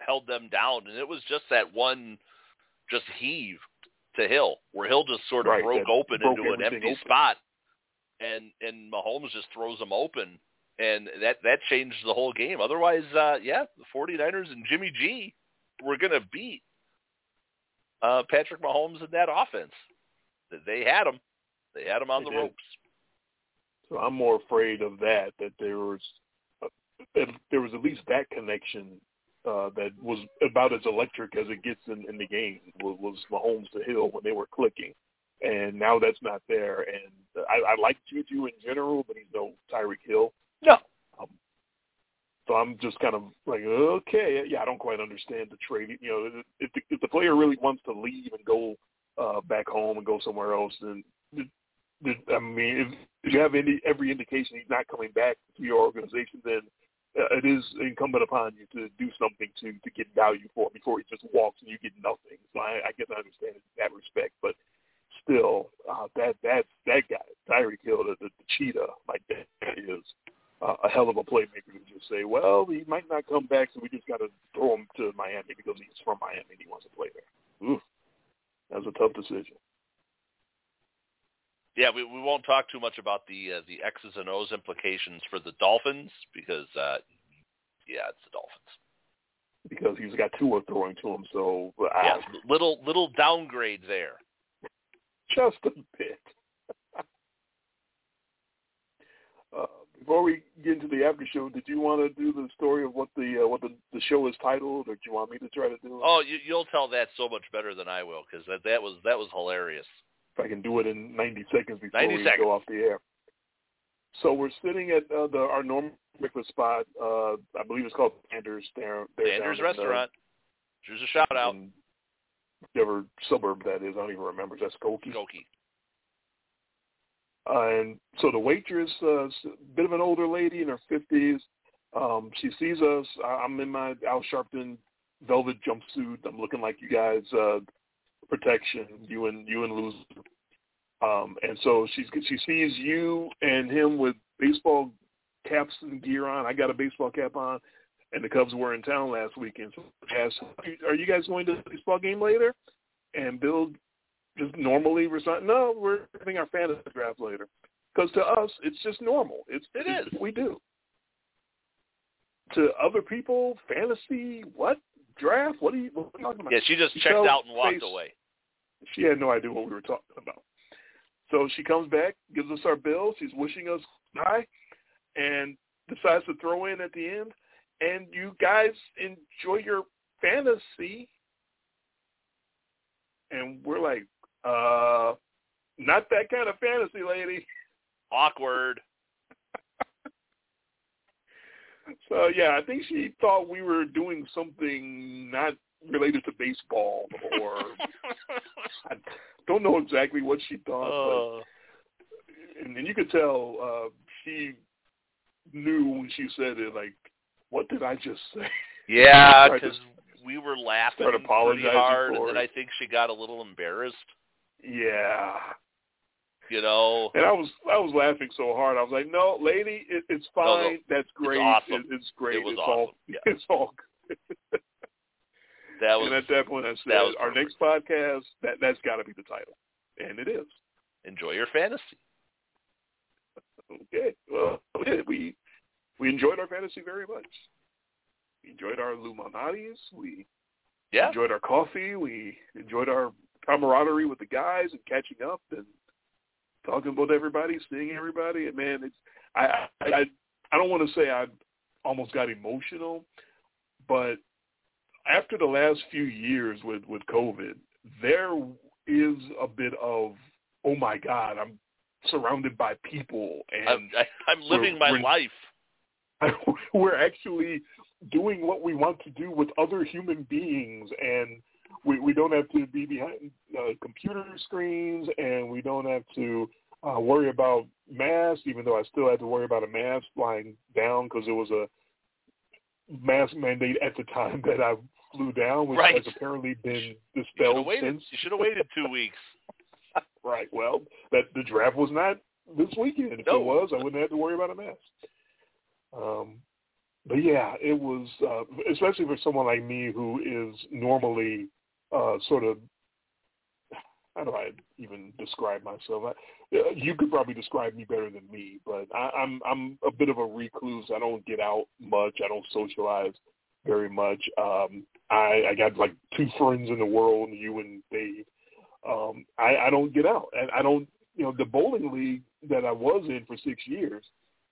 held them down, and it was just that one, just heave to Hill, where Hill just sort of Right, broke open broke into an empty open. spot, and and Mahomes just throws them open, and that that changed the whole game. Otherwise, uh, yeah, the 49ers and Jimmy G were going to beat uh, Patrick Mahomes in that offense. They had him. They had him on They the did. ropes. So I'm more afraid of that. That there was uh, that there was at least that connection uh, that was about as electric as it gets in, in the game. Was, was Mahomes to Hill when they were clicking, and now that's not there. And uh, I, I like Juju in general, but he's no Tyreek Hill. No. Um, so I'm just kind of like, okay, yeah, I don't quite understand the trade. You know, if the, if the player really wants to leave and go uh, back home and go somewhere else, then I mean, if, you have any every indication he's not coming back to your organization, then uh, it is incumbent upon you to do something to to get value for him before he just walks and you get nothing. So I, I guess I understand it in that respect, but still, uh, that that that guy, Tyreek Hill, the, the, the cheetah, like that is uh, a hell of a playmaker to just say, well, he might not come back, so we just got to throw him to Miami because he's from Miami and he wants to play there. Oof, that was a tough decision. Yeah, we we won't talk too much about the uh, the X's and O's implications for the Dolphins because uh, yeah, it's the Dolphins. because he's got Tua throwing to him. So uh, Yeah, little little downgrade there. just a bit. uh, before we get into the after show, did you want to do the story of what the uh, what the, the show is titled, or do you want me to try to do it? Oh, you, you'll tell that so much better than I will because that that was that was hilarious. If I can do it in 90 seconds before 90 we seconds. go off the air. So we're sitting at uh, the our normal breakfast spot. Uh, I believe it's called Sanders. There, there Sanders down in, uh, Restaurant. Here's a shout out, in Whichever suburb that is, I don't even remember. That's Skokie. Skokie. And so the waitress, uh, a bit of an older lady in her fifties. Um, she sees us. I'm in my Al Sharpton velvet jumpsuit. I'm looking like you guys, uh, protection. You and you and Loser. Um, and so she's she sees you and him with baseball caps and gear on. I got a baseball cap on, and the Cubs were in town last weekend. So asked, "Are you guys going to the baseball game later?" And Bill just normally recite. No, we're having our fantasy draft later. Because to us, it's just normal. It's It it's we do. To other people, fantasy, what draft? What are you, what are you talking about? Yeah, she just She checked out and walked face- away. She had no idea what we were talking about. So she comes back, gives us our bill. She's wishing us hi, and decides to throw in at the end. And you guys enjoy your fantasy. And we're like, uh, not that kind of fantasy, lady. Awkward. So yeah, I think she thought we were doing something not related to baseball, or I don't know exactly what she thought. Uh, but and, and you could tell uh, she knew when she said it. Like, what did I just say? yeah, because we were laughing pretty hard, and then. I think she got a little embarrassed. Yeah. You know, And I was I was laughing so hard. I was like, "No, lady, it, it's fine. That's great. awesome. It, it's great. It was it's all awesome. Yeah. it's all good." that was and at that point, I said, "Our next podcast, that that's got to be the title," and it is. enjoy your fantasy. Okay. Well, we we enjoyed our fantasy very much. We enjoyed our Illuminatis. We Yeah, enjoyed our coffee. We enjoyed our camaraderie with the guys and catching up and talking about everybody, seeing everybody. And man, it's I I I, don't want to say I almost got emotional, but after the last few years with with COVID, there is a bit of oh my god, I'm surrounded by people, and I'm, I, I'm living my we're- life. we're actually doing what we want to do with other human beings, and we we don't have to be behind uh, computer screens, and we don't have to uh, worry about masks. Even though I still had to worry about a mask flying down because it was a mask mandate at the time that I flew down, which Right. has apparently been You dispelled waited. since. You should have waited two weeks. Right. Well, that the draft was not this weekend. If No. it was, I wouldn't have to worry about a mask. Um, but yeah, it was uh, especially for someone like me who is normally uh, sort of how do I even describe myself? I, uh, you could probably describe me better than me, but I, I'm I'm a bit of a recluse. I don't get out much. I don't socialize very much. Um, I, I got like two friends in the world, you and Dave. Um, I, I don't get out, and I don't. You know, the bowling league that I was in for six years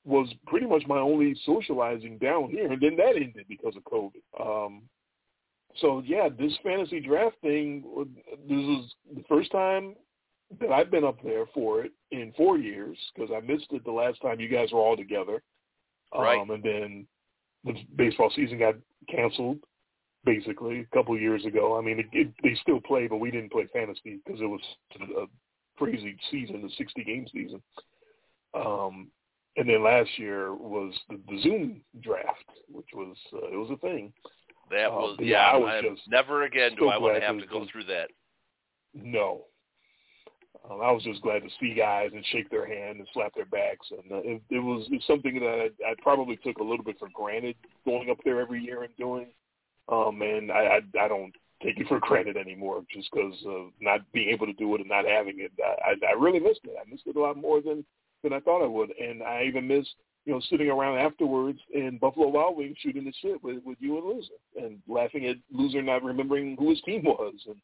was pretty much my only socializing down here, and then that ended because of COVID. Um, so yeah, this fantasy draft thing. This is the first time that I've been up there for it in four years because I missed it the last time you guys were all together. Right. Um, and then the baseball season got canceled basically a couple of years ago. I mean, it, it, they still play, but we didn't play fantasy because it was a crazy season, the 60 game season. Um, and then last year was the, the Zoom draft, which was uh, it was a thing. That Uh, was yeah. I was just never again do I want to have to- to go through that. No. Um, I was just glad to see guys and shake their hand and slap their backs, and uh, it, it was it's something that I, I probably took a little bit for granted going up there every year and doing. Um, and I, I I don't take it for granted anymore just because of not being able to do it and not having it. I, I, I really missed it. I missed it a lot more than than I thought I would, and I even missed you know sitting around afterwards in Buffalo Wild Wings shooting the shit with with you and Loser and laughing at Loser not remembering who his team was and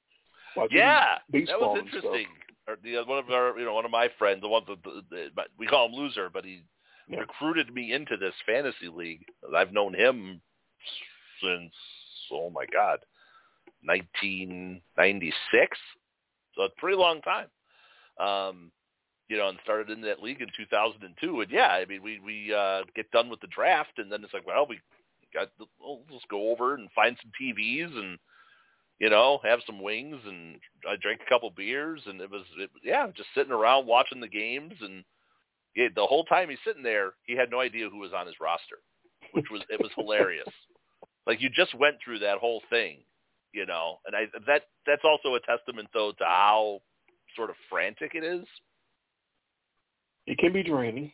watching Yeah, that was interesting. Or the one of our, you know, one of my friends, the one that the, the, we call him Loser, but he Yeah. recruited me into this fantasy league. I've known him since oh my god, 1996. So it's a pretty long time. Um, you know, and started in that league in 2002. And yeah, I mean, we we uh, get done with the draft, and then it's like, well, we got we'll just go over and find some TVs and you know have some wings, and I drank a couple beers, and it was it, yeah, just sitting around watching the games, and yeah, the whole time he's sitting there, he had no idea who was on his roster, which was it was hilarious. Like you just went through that whole thing, you know, and I that that's also a testament though to how sort of frantic it is It can be draining.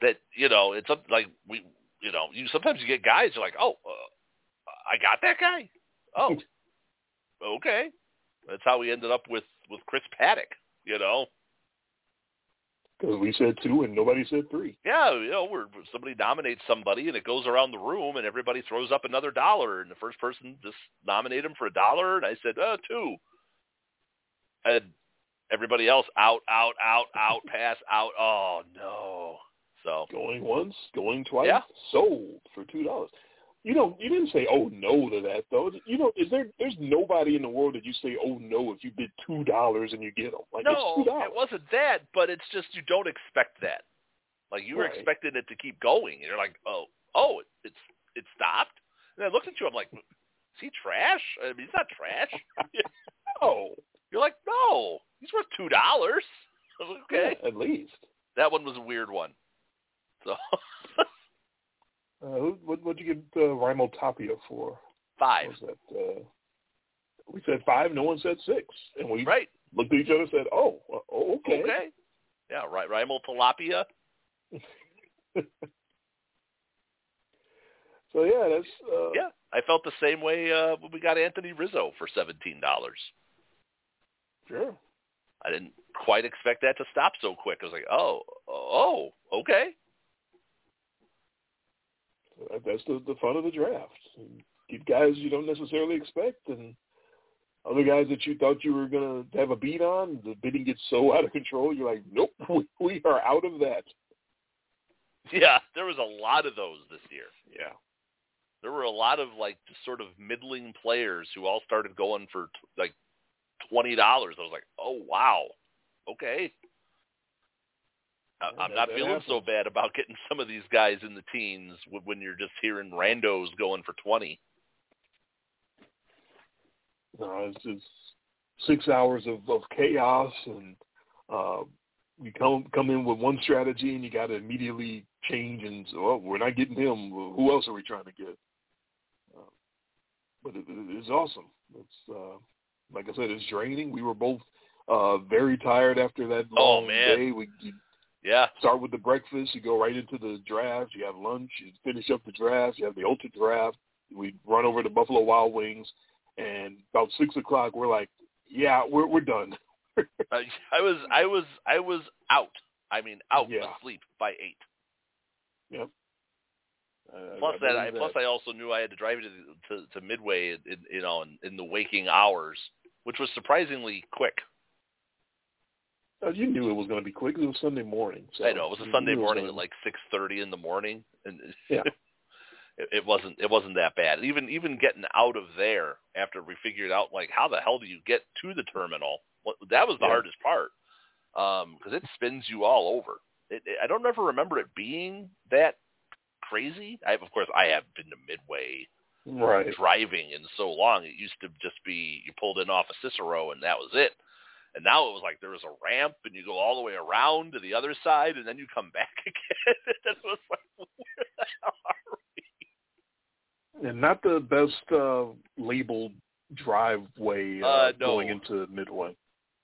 that you know it's up like we you know you sometimes you get guys who are like oh uh, I got that guy oh okay that's how we ended up with with Chris Paddack you know Because we said two and nobody said three. yeah you know where somebody nominates somebody and it goes around the room and everybody throws up another dollar and the first person just nominate him for a dollar and I said uh, two. and everybody else out out out out pass out oh no so Going once, going twice, Yeah. sold for two dollars. You know, you didn't say oh no to that though. You know, is there? There's nobody in the world that you say oh no if you bid two dollars and you get them. Like no, it's two dollars. it wasn't that, but it's just you don't expect that. Like you were Right. expecting it to keep going, and you're like, oh, oh, it, it's it stopped. And I looked at you, I'm like, is he trash? I mean, he's not trash. no. You're like, no, he's worth two dollars. Okay, yeah, at least. that one was a weird one. So Uh, who- what what'd you get uh, Rimo Tapia for? five, What was that? Uh, we said five. No one said six, and we right? looked at each other and said, "Oh, oh okay." Okay, yeah, right. Rimo Tilapia. So yeah, that's uh, Yeah, I felt the same way uh, when we got Anthony Rizzo for seventeen dollars. sure. I didn't quite expect that to stop so quick. I was like, oh, oh, okay. That's the the fun of the draft. Get guys you don't necessarily expect, and other guys that you thought you were gonna have a beat on. The bidding gets so out of control. You're like, nope, we, we are out of that. Yeah, there was a lot of those this year. Yeah. There were a lot of like just sort of middling players who all started going for t- like twenty dollars. I was like, oh wow, okay. I'm not feeling so bad about getting some of these guys in the teens when you're just hearing randos going for 20. No, it's just six hours of, of chaos, and uh, you come come in with one strategy, and you got to immediately change. And oh, we're not getting him. Who else are we trying to get? Uh, but it, it's awesome. It's uh, like I said, it's draining. We were both uh, very tired after that oh, long oh, man. day. We you yeah start with the breakfast. You go right into the draft. You have lunch. You finish up the draft. You have the ultra draft. We run over to Buffalo Wild Wings, and about six o'clock, we're like, yeah, we're we're done. I was I was I was out. I mean, out yeah. asleep by eight. Yep. Uh, plus that, I, plus I also knew I had to drive to to, to Midway, in, you know, in, in the waking hours, which was surprisingly quick. Uh, you knew it was going to be quick. It was Sunday morning. So I know it was a Sunday morning at like six thirty in the morning, and yeah. it, it wasn't it wasn't that bad. Even even getting out of there after we figured out like how the hell do you get to the terminal? What, that was the yeah. hardest part because um, it spins you all over. It, it, I don't ever remember it being that crazy. I of course I haven't been to Midway right. driving in so long. It used to just be you pulled in off of Cicero and that was it. And now it was like there was a ramp and you go all the way around to the other side and then you come back again. and it was like, where the hell are we? And not the best uh, labeled driveway uh, uh, no. going into Midway.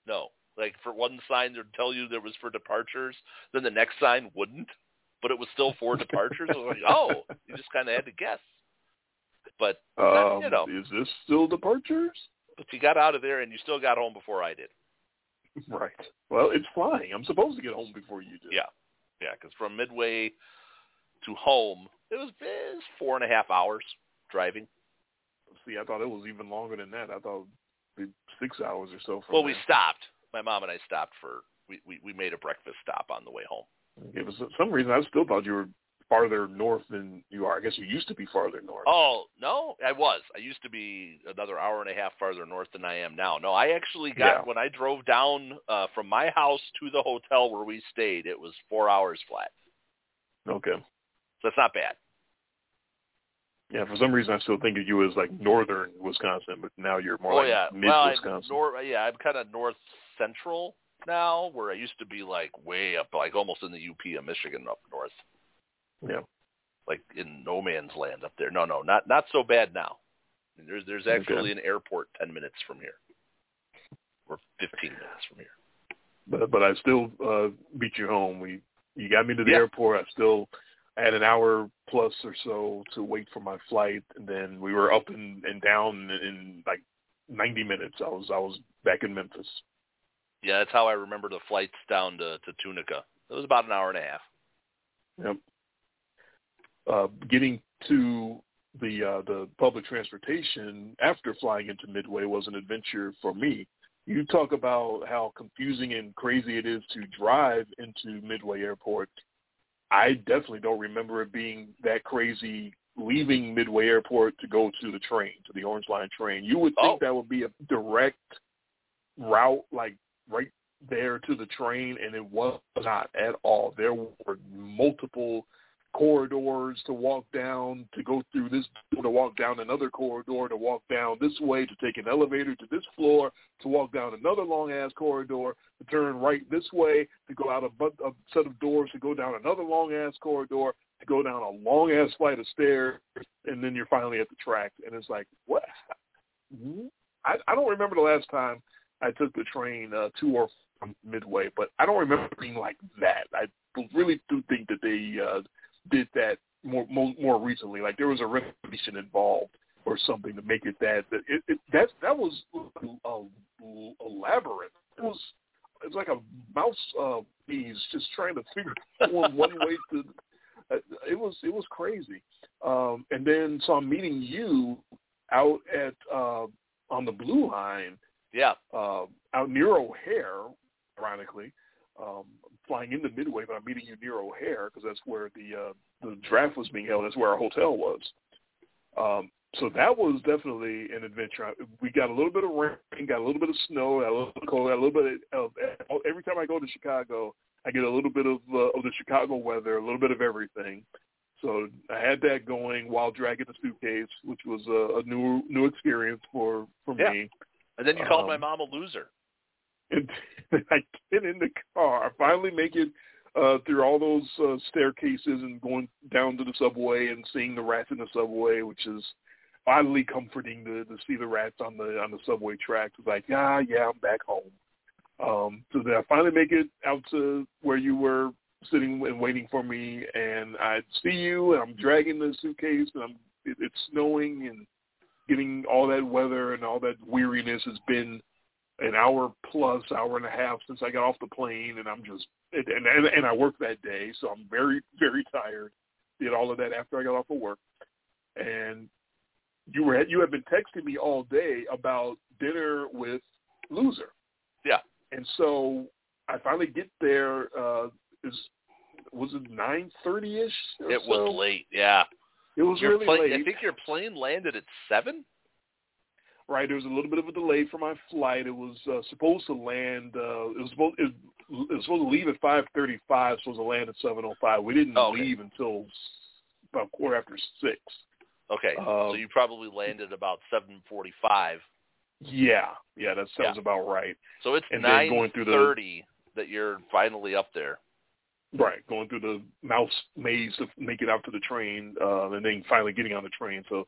No. Like for one sign there'd tell you there was for departures, then the next sign wouldn't, but it was still four departures. I was like, oh, you just kind of had to guess. But um, you know, is this still departures? But you got out of there and you still got home before I did. Right. Well, it's flying. I'm supposed to get home before you do. Yeah, yeah. Because from Midway to home, it was, it was four and a half hours driving. See, I thought it was even longer than that. I thought it'd be six hours or so. well, there. we stopped. My mom and I stopped for we, we we made a breakfast stop on the way home. Okay, for some reason, I still thought you were farther north than you are. I guess you used to be farther north. Oh no, I was. I used to be another hour and a half farther north than I am now. No, I actually got Yeah. when I drove down uh, from my house to the hotel where we stayed. It was four hours flat, Okay. so that's not bad. Yeah, for some reason, I still think of you as like northern Wisconsin, but now you're more oh like yeah, mid well, Wisconsin. nor- yeah, I'm kind of north central now, where I used to be like way up, like almost in the UP of Michigan up north, yeah. like in no man's land up there. No, no, not not so bad now. There's there's actually an airport ten minutes from here, or fifteen minutes from here. But but I still uh beat you home. We you got me to the Yeah. airport. I still had an hour plus or so to wait for my flight, and then we were up and, and down in, in like 90 minutes. I was I was back in Memphis. Yeah, that's how I remember the flights down to to Tunica. It was about an hour and a half. Yep. Uh, getting to the uh, the public transportation after flying into Midway was an adventure for me. You talk about how confusing and crazy it is to drive into Midway Airport. I definitely don't remember it being that crazy leaving Midway Airport to go to the train, to the Orange Line train. You would think Oh. that would be a direct route, like right there to the train, and it was not at all. There were multiple corridors to walk down, to go through this to walk down another corridor, to walk down this way, to take an elevator to this floor, to walk down another long-ass corridor, to turn right this way, to go out a, bu- a set of doors, to go down another long-ass corridor, to go down a long-ass flight of stairs, and then you're finally at the track. And it's like, what? I, I don't remember the last time I took the train uh, to or from Midway, but I don't remember being like that. I really do think that they uh, did that more, more more recently. Like there was a renovation involved or something to make it that. that it, it, that that was a, a labyrinth. It was it's like a mouse uh, maze just trying to figure out one, one way to. Uh, it was it was crazy. Um, and then so I'm meeting you out at uh, on the blue line Yeah, uh, out near O'Hare, ironically, um, flying into Midway, but I'm meeting you near O'Hare because that's where the uh, the draft was being held. That's where our hotel was. Um, so that was definitely an adventure. We got a little bit of rain, got a little bit of snow, got a little bit of cold, got a little bit of. Uh, every time I go to Chicago, I get a little bit of uh, of the Chicago weather, a little bit of everything. So I had that going while dragging the suitcase, which was a, a new new experience for for Yeah. me. And then you called my Um, mom a loser. And I get in the car. I finally make it uh, through all those uh, staircases and going down to the subway and seeing the rats in the subway, which is oddly comforting to, to see the rats on the on the subway tracks. It's like, ah, yeah, I'm back home. Um, so then I finally make it out to where you were sitting and waiting for me, and I see you, and I'm dragging the suitcase, and I'm it, it's snowing and getting all that weather and all that weariness It's been an hour plus, hour and a half since I got off the plane, and I'm just and and, and I worked that day, so I'm very very tired. Did all of that after I got off of work, and you were you had been texting me all day about dinner with loser. Yeah. And so I finally get there. Uh, is was it nine thirty ish? It was late. Yeah. It was Your really plane, late. I think your plane landed at seven. right? There was a little bit of a delay for my flight. It was uh, supposed to land. Uh, it was supposed it, it was supposed to leave at five thirty five. Supposed to land at seven oh five. We didn't Oh, okay. leave until about quarter after six. Okay, so Um, you probably landed about seven forty-five. Yeah, yeah, that sounds Yeah. about right. So it's And going through the- thirty that you're finally up there. Right, going through the mouse maze to make it out to the train, uh, and then finally getting on the train. So,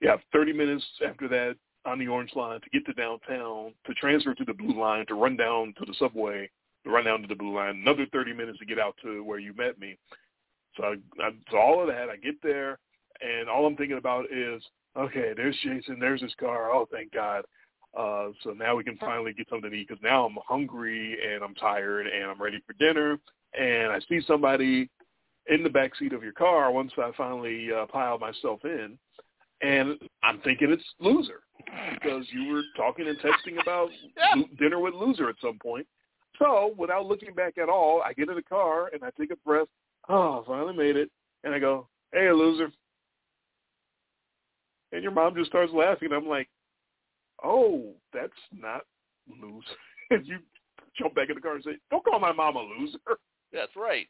yeah, 30 minutes after that on the orange line to get to downtown, to transfer to the blue line, to run down to the subway, to run down to the blue line. Another 30 minutes to get out to where you met me. So, I, I, so all of that, I get there, and all I'm thinking about is, okay, there's Jason, there's his car. Oh, thank God. Uh, so now we can finally get something to eat because now I'm hungry and I'm tired and I'm ready for dinner and I see somebody in the back seat of your car once I finally uh, pile myself in, and I'm thinking it's loser because you were talking and texting about dinner with loser at some point. So without looking back at all, I get in the car and I take a breath. Oh, I finally made it, and I go, "Hey, loser!" And your mom just starts laughing. I'm like, "Oh, that's not loser." and you jump back in the car and say, "Don't call my mom a loser." That's right.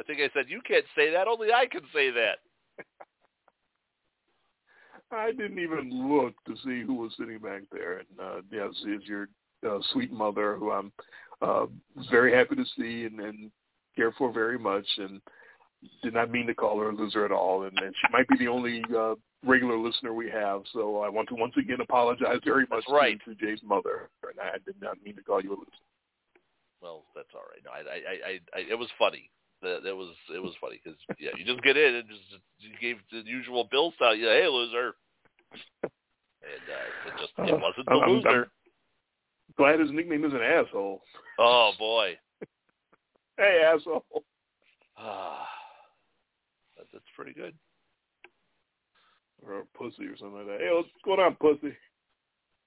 I think I said you can't say that. Only I can say that. I didn't even look to see who was sitting back there. And uh, yes, is your uh, sweet mother, who I'm uh, very happy to see and, and care for very much, and did not mean to call her a loser at all. And, and she might be the only uh, regular listener we have. So I want to once again apologize very much That's right. to, to Jay's mother. And I did not mean to call you a loser. Well, that's all right. No, I, I, I, I it was funny. That it was, it was funny because yeah, you just get in and just you gave the usual bill style. You hey loser, and uh, it just it wasn't the I'm- I'm- loser. Glad his nickname is an asshole. Oh boy, Hey, asshole. ah, that, that's pretty good. Or a pussy or something like that. Hey, what's going on, pussy?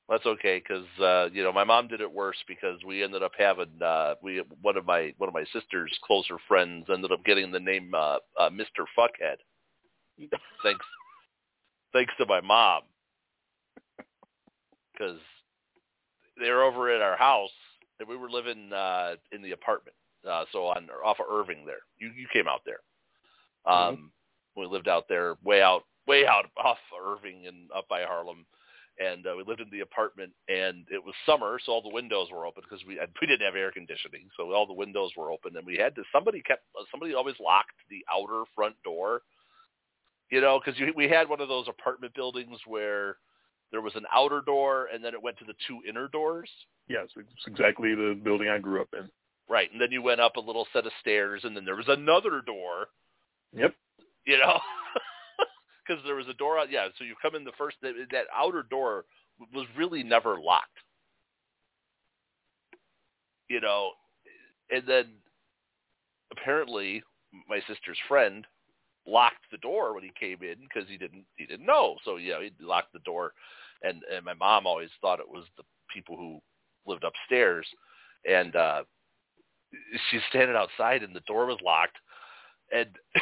That's okay because uh, you know my mom did it worse because we ended up having uh, we one of my one of my sister's closer friends ended up getting the name uh, uh, Mr. Fuckhead. Thanks, thanks to my mom because they were over at our house and we were living uh, in the apartment. Uh, so on off of Irving there, you you came out there. Um, We lived out there, way out, way out off Irving and up by Harlem and uh, we lived in the apartment and it was summer so all the windows were open because we we didn't have air conditioning so all the windows were open and we had to somebody kept somebody always locked the outer front door you know because we had one of those apartment buildings where there was an outer door and then it went to the two inner doors Yes, it's exactly the building I grew up in. right and then you went up a little set of stairs and then there was another door Yep. you know because there was a door out yeah so you come in the first that, that outer door was really never locked. You know and then apparently my sister's friend locked the door when he came in because he didn't he didn't know. So yeah he locked the door and and my mom always thought it was the people who lived upstairs. And uh she's standing outside and the door was locked and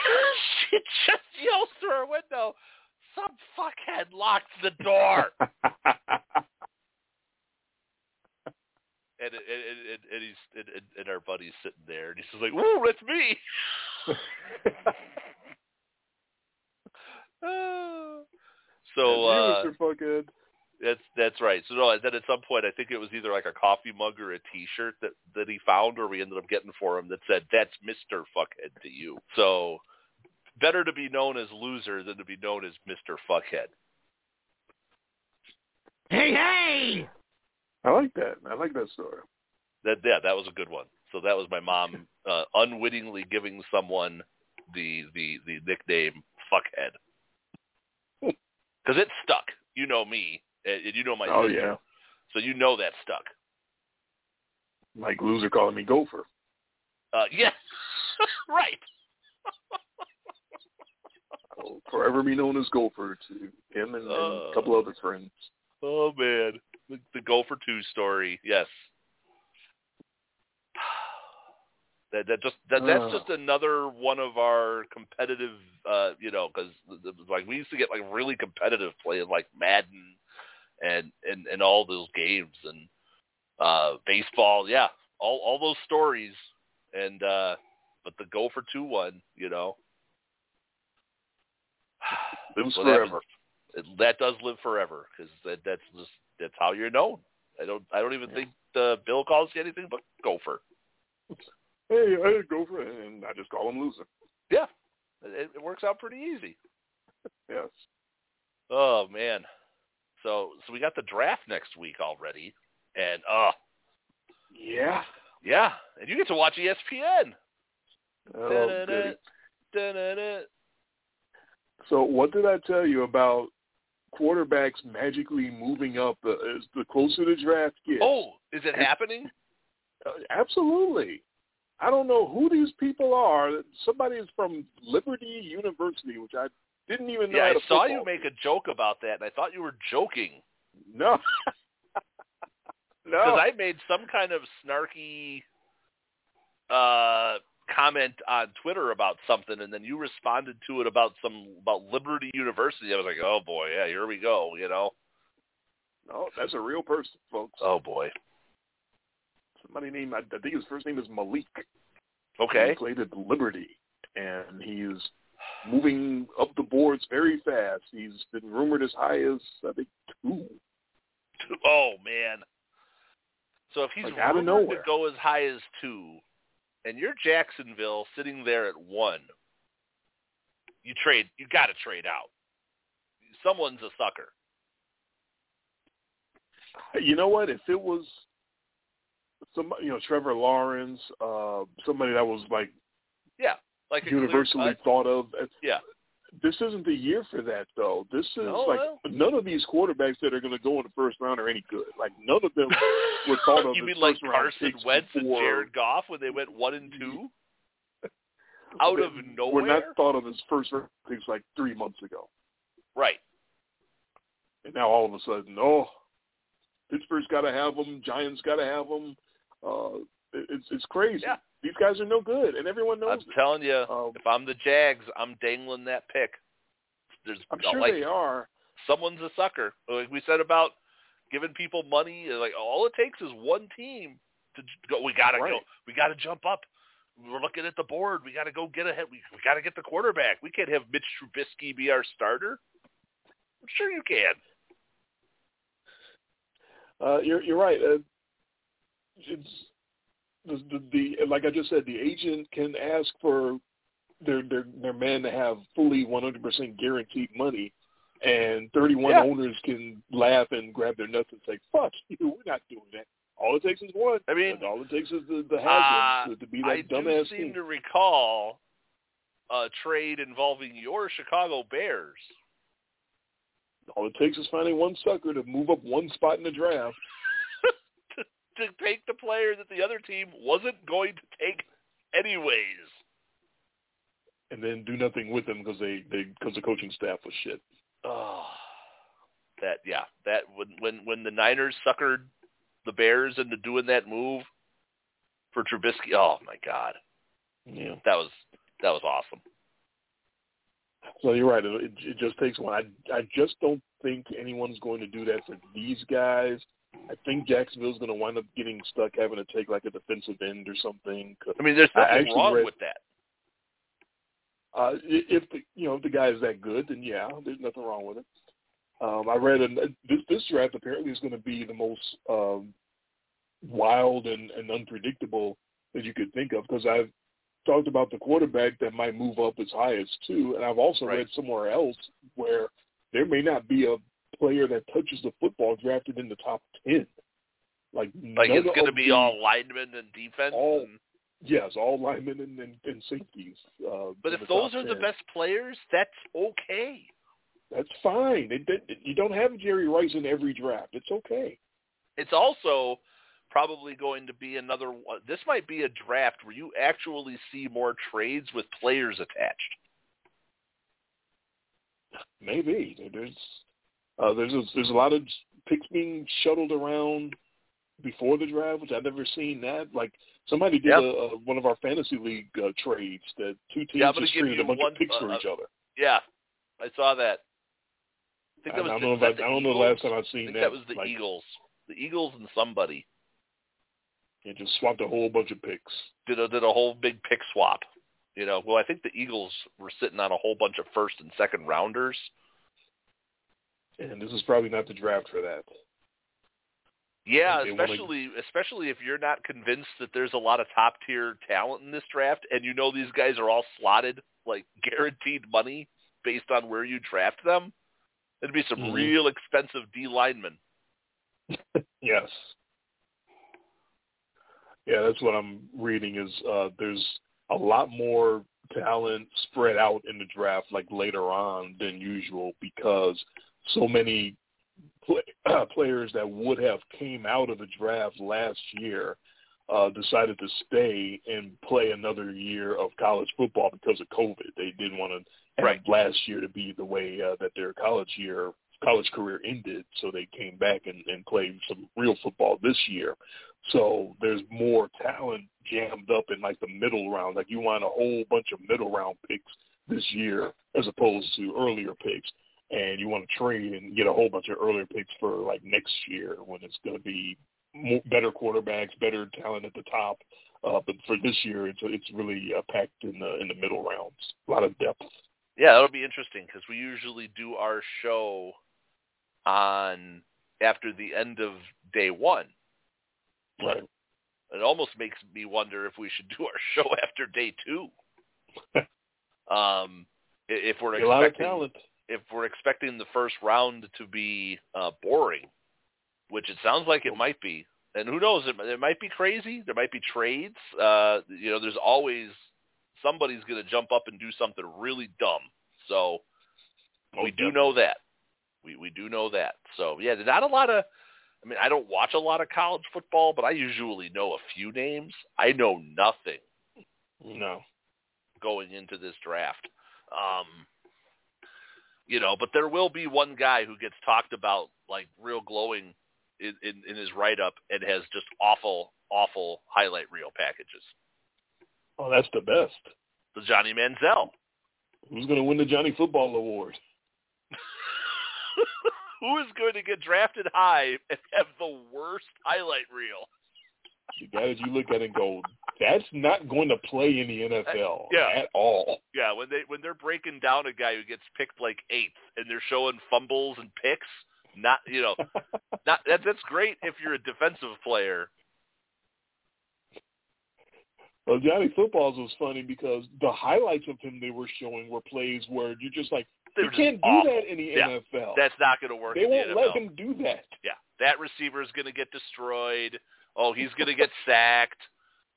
she just yells through her window, "Some fuckhead locked the door!" and and, and, and he's and, and our buddy's sitting there, and he's just like, "Ooh, that's me." so uh, Mr. Fuckhead. That's that's right. So no, then at some point, I think it was either like a coffee mug or a T-shirt that that he found, or we ended up getting for him that said, "That's Mister Fuckhead to you." So better to be known as loser than to be known as Mister Fuckhead. Hey, hey! I like that. I like that story. That yeah, that was a good one. So that was my mom uh, unwittingly giving someone the the the nickname Fuckhead because it stuck. You know me, and you know my Oh sister, yeah, so you know that stuck. like loser calling me Gopher. Uh, yes, right. I'll forever be known as Gopher to him and, and a Uh. couple other friends. Oh man, the, the Gopher Two story. Yes. That that just that that's Uh. just another one of our competitive, uh, you know, because like we used to get like really competitive playing like Madden and and and all those games and uh baseball. Yeah, all all those stories and uh but the Gopher Two one, you know. Lives forever. it, that does live forever because that, that's just that's how you're known. I don't I don't even Yeah. think uh, Bill calls you anything but Gopher. Hey, I had a Gopher, and I just call him loser. Yeah, it, it works out pretty easy. Yes. Oh man, so so we got the draft next week already, and uh Yeah. yeah, and you get to watch ESPN. Oh, Da-da-da, da-da-da. So what did I tell you about quarterbacks magically moving up as the closer the draft gets? Oh, is it happening? Uh, absolutely. I don't know who these people are. Somebody is from Liberty University, which I didn't even know. Yeah, I saw you make a joke about that, and I thought you were joking. team. No. because. I made some kind of snarky uh comment on Twitter about something, and then you responded to it about some about Liberty University. I was like, oh boy, yeah, here we go. You know, no, that's a real person, folks. oh boy. Somebody named I I think his first name is Malik. Okay, He played at Liberty, and he is moving up the boards very fast. He's been rumored as high as I think two. oh man. So if he's Like, rumored to go as high as two, and you're Jacksonville sitting there at one, you trade. You got to trade out. Someone's a sucker. You know what? If it was some, you know, Trevor Lawrence, uh, somebody that was like Yeah, like universally thought of. as- Yeah. This isn't the year for that, though. This is No, like well. none of these quarterbacks that are going to go in the first round are any good. Like none of them were thought of you mean like Carson Wentz and Jared Goff when they went one and two out of nowhere, Were not thought of as first round picks like three months ago. Right. And now all of a sudden, oh, Pittsburgh's got to have them. Giants got to have them. Uh, it- it's it's crazy. Yeah. These guys are no good, and everyone knows I'm it. telling you, Um, if I'm the Jags, I'm dangling that pick. There's I'm sure like they are. someone's a sucker. Like we said about giving people money, like all it takes is one team to go. We gotta go. We gotta jump up. We're looking at the board. We gotta go get ahead. We, we gotta get the quarterback. We can't have Mitch Trubisky be our starter. I'm sure you can. Uh, you're you're right. Uh, it's the, the the like I just said, the agent can ask for their their their man to have fully 100% guaranteed money, and 31 Yeah. owners can laugh and grab their nuts and say, "Fuck you, we're not doing that." All it takes is one. I mean, And all it takes is the the Uh, to, be that I dumbass seem team. to recall a trade involving your Chicago Bears. All it takes is finding one sucker to move up one spot in the draft. To, take the player that the other team wasn't going to take anyways. And then do nothing with them because they they because the coaching staff was shit. Oh, that yeah, that when when when the Niners suckered the Bears into doing that move for Trubisky. Oh my God, Yeah. that was that was awesome. So you're right. It, it just takes one. I I just don't think anyone's going to do that for these guys. I think Jacksonville's going to wind up getting stuck having to take like a defensive end or something. I mean, there's nothing wrong read, with that. Uh, if the you know if the guy is that good, then yeah, there's nothing wrong with it. Um, I read an, this this draft apparently is going to be the most um, wild and, and unpredictable that you could think of because I've talked about the quarterback that might move up as high as two, and I've also right. read somewhere else where there may not be a player that touches the football drafted in the top ten. Like, like it's going to be all linemen and defense. All, and... Yes, all linemen and, and, and safeties. Uh, but if those are 10. the best players, that's okay. That's fine. It, it, you don't have Jerry Rice in every draft. It's okay. It's also probably going to be another. This might be a draft where you actually see more trades with players attached. Maybe there's uh, there's a, there's a lot of picks being shuttled around before the draft, which I've never seen that. Like somebody did yep. a, a, one of our fantasy league uh, trades that two teams yeah, just traded a bunch one, of picks uh, for each other. Yeah, I saw that. I think that was I don't know. If the I, I don't know the last time I've I seen think that. that was the like, Eagles. The Eagles and somebody. It just swapped a whole bunch of picks. Did a did a whole big pick swap. You know, well, I think the Eagles were sitting on a whole bunch of first and second rounders. And this is probably not the draft for that. Yeah, They wanna- especially especially if you're not convinced that there's a lot of top tier talent in this draft, and you know these guys are all slotted like guaranteed money based on where you draft them. It'd be some Mhm. real expensive D linemen. yes. Yeah, that's what I'm reading. Is uh, there's a lot more talent spread out in the draft, like later on than usual, because so many play, players that would have came out of the draft last year uh, decided to stay and play another year of college football because of COVID. They didn't want to have Right. last year to be the way uh, that their college year college career ended, so they came back and, and played some real football this year. So there's more talent jammed up in like the middle round. Like you want a whole bunch of middle round picks this year as opposed to earlier picks. And you want to trade and get a whole bunch of earlier picks for like next year when it's going to be more, better quarterbacks, better talent at the top. Uh, but for this year, it's it's really uh, packed in the in the middle rounds. A lot of depth. Yeah, that'll be interesting because we usually do our show on after the end of day one. Right. It almost makes me wonder if we should do our show after day two. um, if we're A lot of talent. If we're expecting the first round to be uh, boring, which it sounds like it might be, and who knows, it, it might be crazy. There might be trades. Uh, you know, there's always somebody's going to jump up and do something really dumb. So Oh, we do know that. We we do know that. So yeah, there's not a lot of. I mean, I don't watch a lot of college football, but I usually know a few names. I know nothing No. going into this draft. Um, you know, but there will be one guy who gets talked about like real glowing in, in, in his write-up and has just awful, awful highlight reel packages. Oh, that's the best. The Johnny Manziel. Who's going to win the Johnny Football Award? who is going to get drafted high and have the worst highlight reel? The guy that you look at and go, that's not going to play in the uh, NFL Yeah. at all. Yeah, when they when they're breaking down a guy who gets picked like eighth and they're showing fumbles and picks, not you know, not that that's great if you're a defensive player. well, Johnny Footballs was funny because the highlights of him they were showing were plays where you're just like, They you can't do awful. that in the Yeah. NFL. That's not going to work. they won't the let him do that. Yeah, that receiver is going to get destroyed. Oh, he's going to get sacked.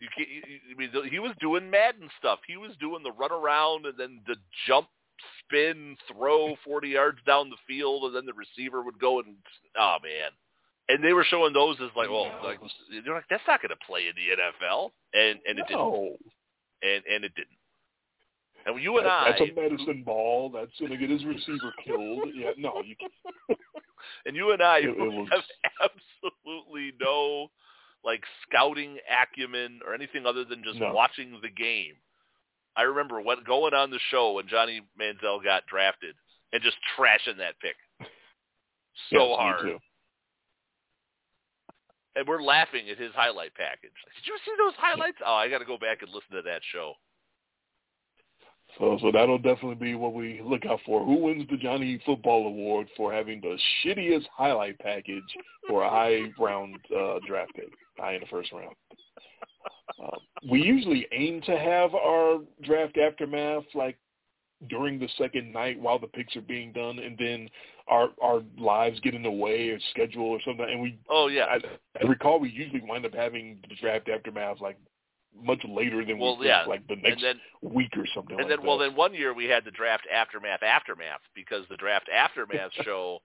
You can't. You, you- I mean, he was doing Madden stuff. He was doing the run around and then the jump, spin, throw forty yards down the field, and then the receiver would go and oh man. And they were showing those as like, well, like they're like that's not going to play in the NFL, and and it didn't, no. and and it didn't. And you and That- I, that's a medicine ball. That's going to get his receiver killed. Yeah, no, you can't. and you and I It- it was- have absolutely no like scouting acumen or anything other than just No. watching the game. I remember what going on the show when Johnny Manziel got drafted and just trashing that pick so Yes, me hard. too. and we're laughing at his highlight package. Did you see those highlights? Oh, I got to go back and listen to that show. So, so that'll definitely be what we look out for. Who wins the Johnny Football Award for having the shittiest highlight package for a high round uh, draft pick, high in the first round? Uh, we usually aim to have our draft aftermath like during the second night while the picks are being done, and then our our lives get in the way or schedule or something. And we oh yeah, I, I recall we usually wind up having the draft aftermath like much later than well, we yeah. think, like the next then, week or something. And like then, well, then one year we had the draft aftermath aftermath because the draft aftermath show,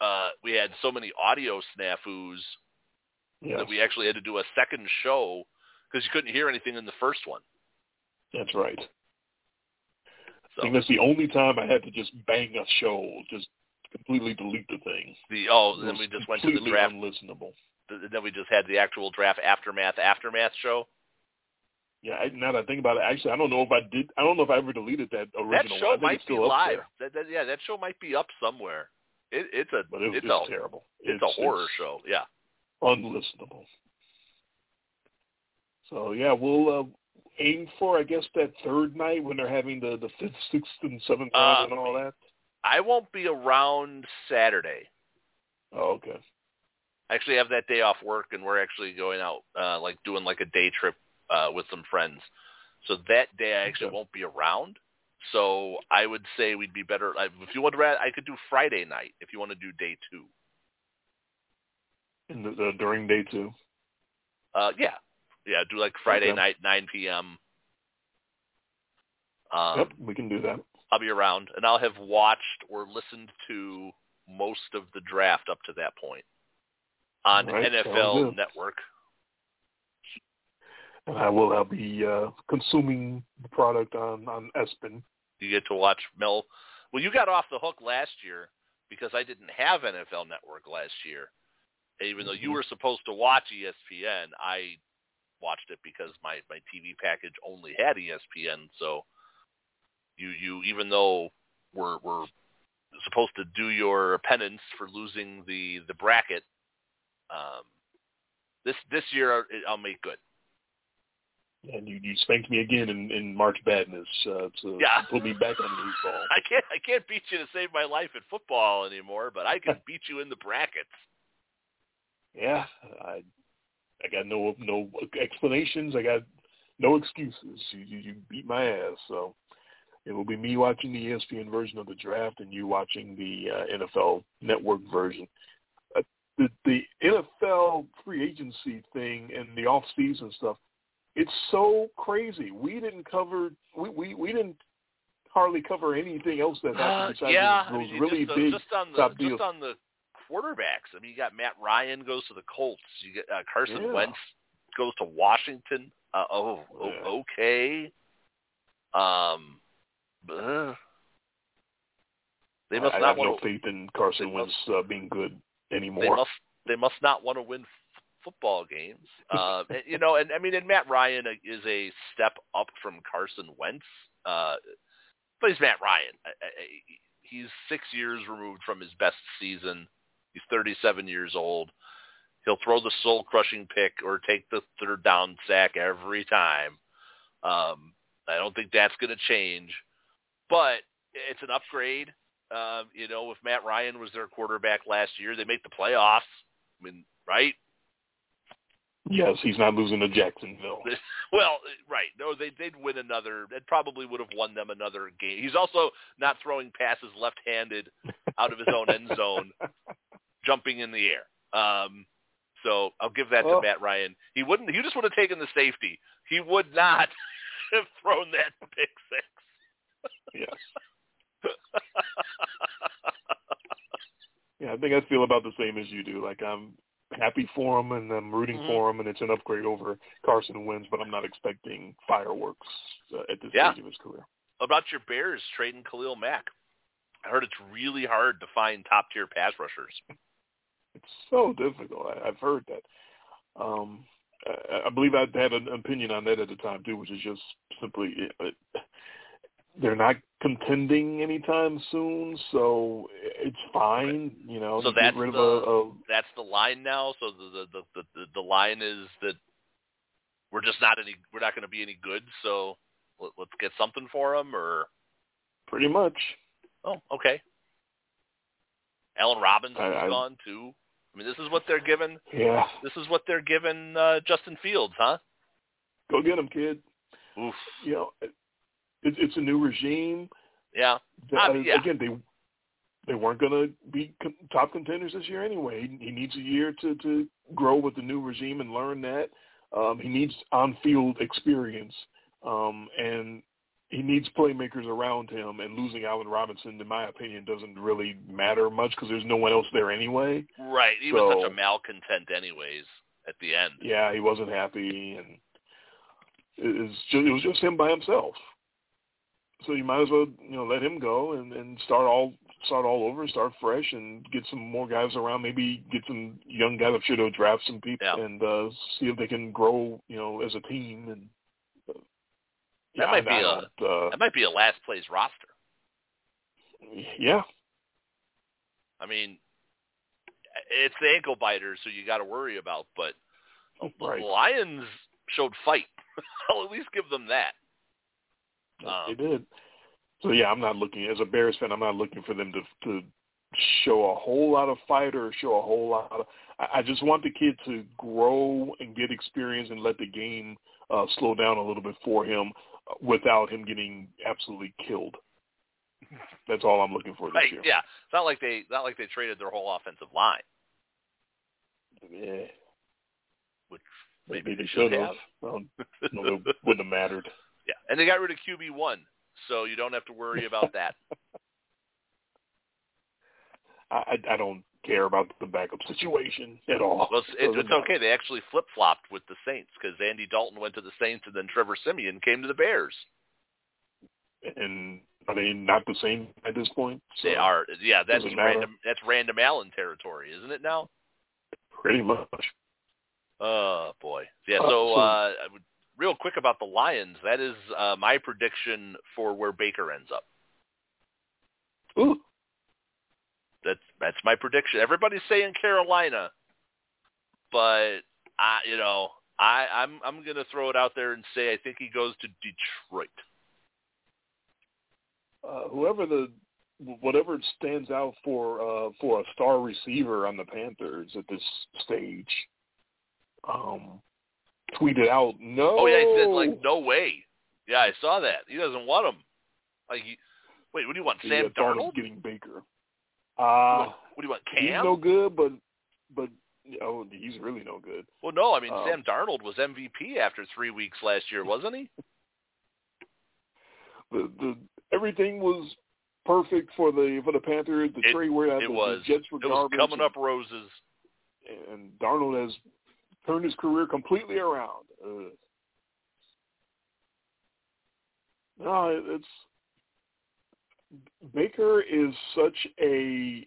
uh, we had so many audio snafus yes. that we actually had to do a second show because you couldn't hear anything in the first one. That's right. So I think that's the only time I had to just bang a show, just completely delete the thing. the oh, then we just went to the draft. unlistenable. th- Then we just had the actual draft aftermath aftermath show. Yeah, I, now that I think about it, actually, I don't know if I did. I don't know if I ever deleted that original. That show might it's be live. That, that, yeah, that show might be up somewhere. It, it's a but it, it's, it's a terrible. it's, a horror show. Yeah. Unlistenable. So yeah, we'll uh, aim for I guess that third night when they're having the the fifth, sixth, and seventh round Uh, and all that. I won't be around Saturday. Oh, okay. I actually have that day off work, and we're actually going out, uh, like doing like a day trip uh, with some friends. So that day I actually Okay. won't be around. So I would say we'd be better I- if you want to. I could do Friday night if you want to do day two. In the, the during day two. Uh, yeah, yeah, do like Friday Okay. night, 9 p.m. Um, yep, we can do that. I'll be around, and I'll have watched or listened to most of the draft up to that point on right, NFL. Network. And I will. I'll be uh, consuming the product on on ESPN. You get to watch Mel. Well, you got off the hook last year because I didn't have NFL Network last year. Even though you Mhm. were supposed to watch ESPN, I watched it because my my TV package only had ESPN. So you you even though we're we're supposed to do your penance for losing the the bracket, um, this this year I'll make good. And you, you spanked me again in, in March Madness uh, to Yeah. put me back on the eight ball. I can't I can't beat you to save my life in football anymore, but I can beat you in the brackets. Yeah, I I got no no explanations. I got no excuses. You you, you beat my ass. So it will be me watching the ESPN version of the draft and you watching the uh, NFL Network version. Uh, the the NFL free agency thing and the off season stuff. It's so crazy. We didn't cover. We we, we didn't hardly cover anything else that Uh, happened besides yeah, those I mean, really just, uh, big just on the top just deals. on the quarterbacks. I mean, you got Matt Ryan goes to the Colts. You get uh, Carson Yeah. Wentz goes to Washington. Uh, oh, oh, okay. Um, uh, they must I, I not have want no to. faith in Carson they Wentz uh, being good They anymore. must. They must not want to win f- football games. Uh, and, you know, and I mean, and Matt Ryan is a step up from Carson Wentz. Uh, but he's Matt Ryan. I, I, I- he's six years removed from his best season. He's 37 years old. He'll throw the soul-crushing pick or take the third down sack every time. Um, I don't think that's going to change, but it's an upgrade. Um, you know, if Matt Ryan was their quarterback last year, they make the playoffs. I mean, right? Yes, he's not losing to Jacksonville. Well, right. No, they they'd win another. It probably would have won them another game. He's also not throwing passes left-handed out of his own end zone, jumping in the air. Um, so I'll give that to. Matt Ryan. He wouldn't. He just would have taken the safety. He would not have thrown that pick six. yes. Yeah, I think I feel about the same as you do. Like I'm happy for him and I'm rooting Mhm. for him, and it's an upgrade over Carson Wentz, but I'm not expecting fireworks uh, at this Yeah. stage of his career. about your Bears trading Khalil Mack? I heard it's really hard to find top-tier pass rushers. It's so difficult. I, I've heard that. Um, I, I believe I had an opinion on that at the time too, which is just simply uh, they're not contending anytime soon, so it's fine. You know, So that's the- a, a That's the line now. So the the the the, the line is that we're just not any. We're not going to be any good. So let, let's get something for them. Or pretty much. oh, okay. Allen Robinson is gone too. I mean, this is what they're giving. Yeah, This is what they're giving uh, Justin Fields, huh? go get him, kid. Oof. You know, it, it's a new regime. Yeah. I mean, yeah. Again, they they weren't going to be top contenders this year anyway. He, he needs a year to to grow with the new regime and learn that. Um, he needs on-field experience, um, and he needs playmakers around him. And losing Allen Robinson, in my opinion, doesn't really matter much because there's no one else there anyway. Right. He was So- such a malcontent, anyways. At the end. Yeah, he wasn't happy, and it was just, it was just him by himself. So you might as well, you know, let him go and, and start all start all over, start fresh, and get some more guys around. Maybe get some young guys. I'm sure they'll draft some people Yeah. and uh, see if they can grow, you know, as a team. And That yeah, might be a- uh, That might be a last place roster. yeah, I mean, it's the ankle biters, so you got to worry about. But the right. Lions showed fight. I'll at least give them that. Um, they did. So yeah, I'm not looking as a Bears fan. I'm not looking for them to to show a whole lot of fight or show a whole lot. Of, I, I just want the kid to grow and get experience and let the game uh, slow down a little bit for him without him getting absolutely killed. That's all I'm looking for this Right, year. yeah, it's not like they not like they traded their whole offensive line, Yeah. which Maybe maybe they should have. have. Well, no, it wouldn't have mattered. Yeah, and they got rid of QB one, so you don't have to worry about that. I I don't care about the backup situation at all. Well, it's, it's, okay. They actually flip flopped with the Saints because Andy Dalton went to the Saints and then Trevor Siemian came to the Bears. And are they not the same at this point? So, They are, yeah. That's random. That's random Allen territory, isn't it now? pretty much. Oh boy. Yeah. Uh, So, so- uh, real quick about the Lions. That is uh, my prediction for where Baker ends up. Ooh, That's that's my prediction. Everybody's saying Carolina, but I, you know, I I'm I'm gonna throw it out there and say I think he goes to Detroit. uh, whoever the whatever stands out for uh, for a star receiver on the Panthers at this stage, um, tweeted out, "No, Oh yeah, he said like no way. Yeah, I saw that. He doesn't want him. Like, he, wait, what do you want? Sam thought Darnold? getting Baker. Uh, what do you want? Cam? he's no good, but but you know, he's really no good. well, no. I mean, um, Sam Darnold was MVP after three weeks last year, wasn't he? The the everything was perfect for the for the Panthers. The It- trade where it the, the was. Jets were It was coming and- up roses. and Darnold has turned his career completely around. Uh, no, it's Baker is such a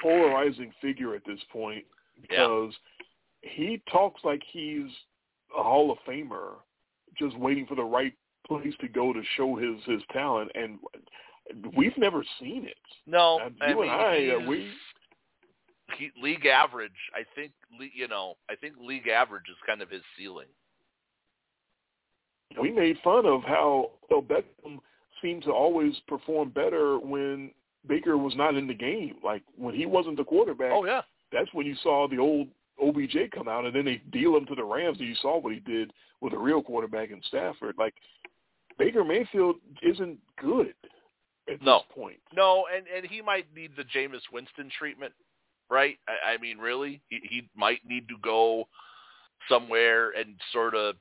polarizing figure at this point because he talks like he's a Hall of Famer, just waiting for the right place to go to show his his talent, and we've never seen it. No, Uh, I you mean, and I, uh, we he, league average. I think you know. I think league average is kind of his ceiling. we made fun of how Odell Beckham seemed to always perform better when Baker was not in the game. Like when he wasn't the quarterback, Oh yeah, that's when you saw the old OBJ come out, and then they deal him to the Rams, and you saw what he did with a real quarterback in Stafford. Like Baker Mayfield isn't good at No. this point. no, and and he might need the Jameis Winston treatment, right? I, I mean, really, he, he might need to go somewhere and sort of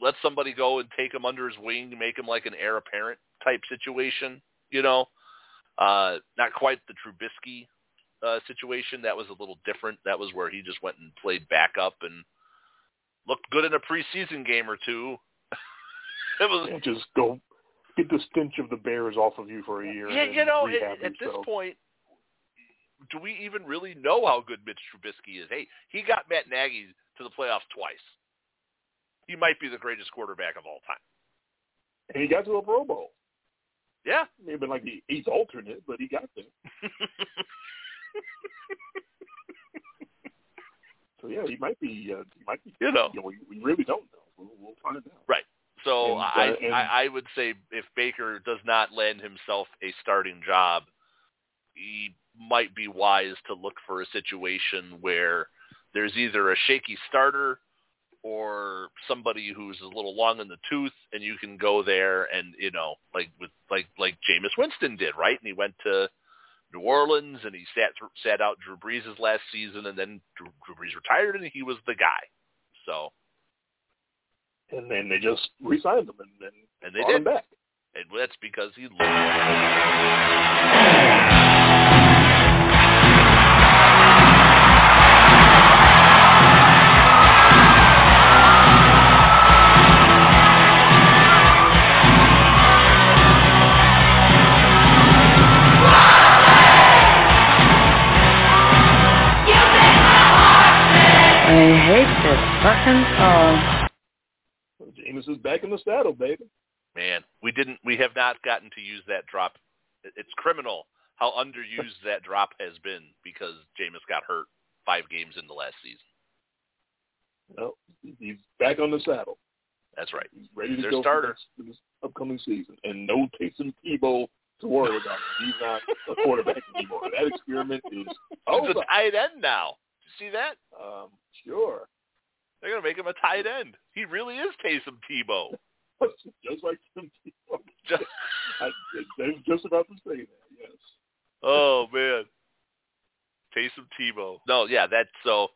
let somebody go and take him under his wing, make him like an heir apparent type situation. You know, uh, not quite the Trubisky uh, situation. That was a little different. That was where he just went and played backup and looked good in a preseason game or two. it was And just go get the stench of the Bears off of you for a year. Yeah, you know, at, at this point, do we even really know how good Mitch Trubisky is? Hey, he got Matt Nagy to the playoffs twice. He might be the greatest quarterback of all time. and he got to a Pro Bowl. Yeah, may have like the eighth alternate, but he got there. so yeah, he might be. Uh, he might be. You know, you know we, we really don't know. We'll, we'll find out. Right. So And, uh, I, and- I I would say if Baker does not land himself a starting job, he might be wise to look for a situation where there's either a shaky starter or somebody who's a little long in the tooth and you can go there and you know like with like like Jameis Winston did right? And he went to New Orleans and he sat sat out Drew Brees' last season and then Drew, Drew Brees retired and he was the guy. So. And then they just re-signed him and then and they brought him did. back. and that's because he I this fucking. Jameis is back in the saddle, baby. Man, we didn't. We have not gotten to use that drop. It's criminal how underused that drop has been because Jameis got hurt five games in the last season. No, he's back on the saddle. That's right. He's ready to Their go starter. for this, for this upcoming season, and no Taysom Tebow to worry about. He's not a quarterback anymore. That experiment is He's over. a tight end now. You see that? Um, sure, They're gonna make him a tight end. He really is Taysom Tebow. just like Tim Tebow. Just, I, I was just about to say that. Yes. oh man, Taysom Tebow. No, yeah, that's so.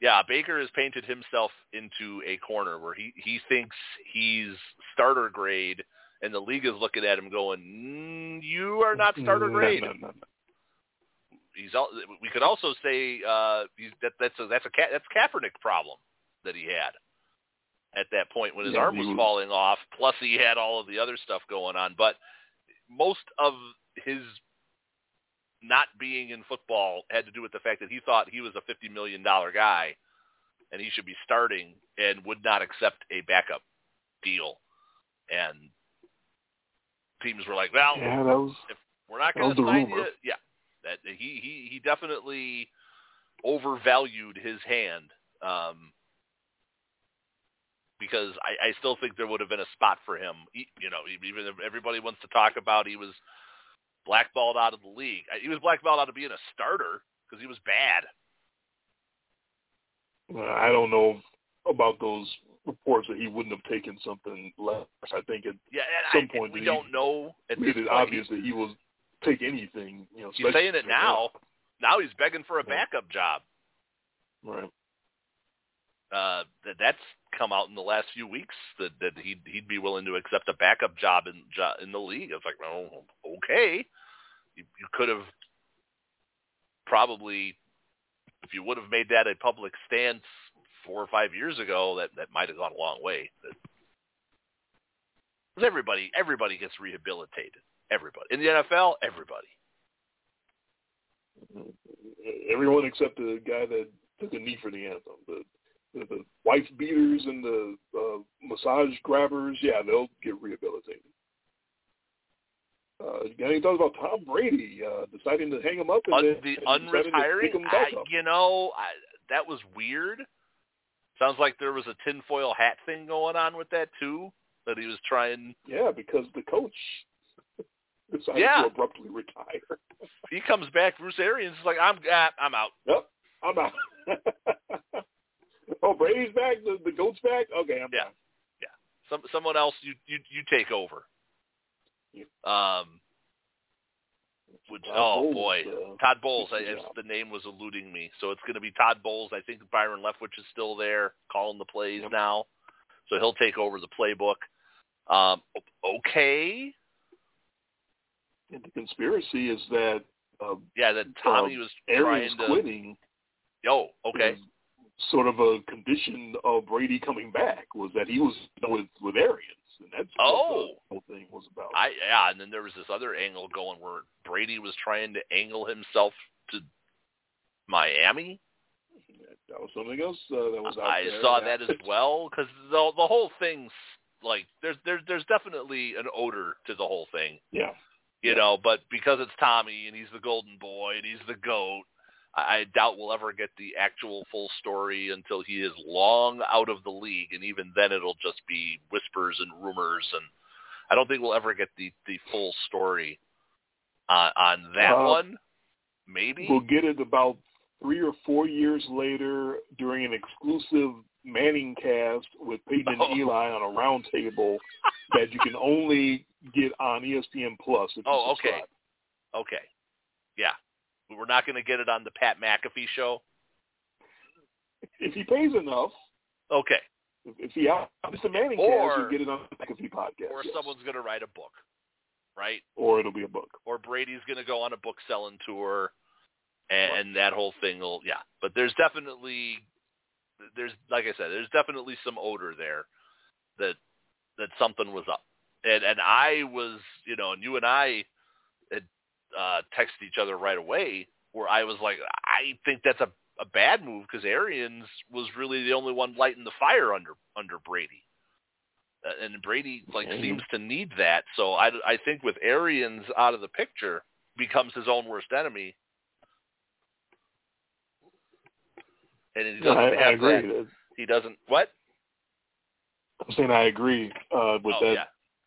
Yeah, Baker has painted himself into a corner where he he thinks he's starter grade, and the league is looking at him going, mm, "You are not starter grade." No, no, no. He's al- we could also say uh, he's, that that's a that's a that's Kaepernick problem that he had at that point when his Yeah, arm was falling off. Plus, he had all of the other stuff going on. But most of his not being in football had to do with the fact that he thought he was a fifty million dollar guy and he should be starting and would not accept a backup deal. And teams were like, "Well, Yeah, was. we're not going to sign you." Yeah, that he he he definitely overvalued his hand um, because I, I still think there would have been a spot for him. He, you know, even if everybody wants to talk about he was blackballed out of the league. He was blackballed out of being a starter because he was bad. I don't know about those reports that he wouldn't have taken something less. I think it Yeah, some I, point we don't know at made it point. obvious that he will take anything. You know, He's saying it now. Now he's begging for a backup job. Right. uh, that's come out in the last few weeks that that he'd he'd be willing to accept a backup job in in the league. I like, well, okay, you, you could have probably if you would have made that a public stance four or five years ago, that that might have gone a long way. That, 'cause everybody everybody gets rehabilitated. Everybody in the NFL, everybody. Everyone except the guy that took a knee for the anthem. The the, the wife beaters and the uh, massage grabbers, yeah, they'll get rehabilitated. Uh, you got any thoughts about Tom Brady uh, deciding to hang him up and Un- then the and unretiring, him I, up? you know, I, that was weird. Sounds like there was a tinfoil hat thing going on with that too. That he was trying. Yeah, because the coach decided Yeah. to abruptly retire. He comes back. Bruce Arians is like, I'm, I'm out. Yep, I'm out. oh, Brady's back. The, the goat's back. Okay, I'm Yeah. back. Some someone else, you you you take over. Yeah. Um. Which, Todd oh Bowles, boy, uh, Todd Bowles. I, gets the it's- job. the name was eluding me, so it's going to be Todd Bowles. I think Byron Leftwich is still there, calling the plays Yep. now, so he'll take over the playbook. Um. Okay. And the conspiracy is that uh, Yeah, that Tommy Um, was Arians trying to. quitting Oh, okay. Sort of a condition of Brady coming back was that he was with with Arians, and that's Oh. what the whole thing was about. I yeah, and then there was this other angle going where Brady was trying to angle himself to Miami. that was something else uh, that was out I there. saw Yeah. that as well because the the whole thing like there's there's there's definitely an odor to the whole thing. Yeah. You know, but because it's Tommy and he's the golden boy and he's the goat, I, doubt we'll ever get the actual full story until he is long out of the league, and even then it'll just be whispers and rumors, and I don't think we'll ever get the the full story on on that Uh, one. Maybe. We'll get it about three or four years later during an exclusive Manning cast with Peyton Oh. and Eli on a roundtable that you can only get on ESPN Plus Oh, okay. Okay. Yeah. We're not going to get it on the Pat McAfee show. If he pays enough, Okay. if, he out a Manning Or- you get it on the McAfee podcast. Or yes. someone's going to write a book, right? or it'll be a book. Or Brady's going to go on a book selling tour, and, and that whole thing will, yeah. But there's definitely, there's like I said, there's definitely some odor there that that something was up, and and I was, you know, and you and I had uh, texted each other right away, where I was like, I think that's a a bad move because Arians was really the only one lighting the fire under under Brady. Uh, and Brady like Mhm. seems to need that. So I, I think with Arians out of the picture, becomes his own worst enemy. And he doesn't I, have I agree. that. He doesn't what? I'm saying I agree uh, with oh that yeah,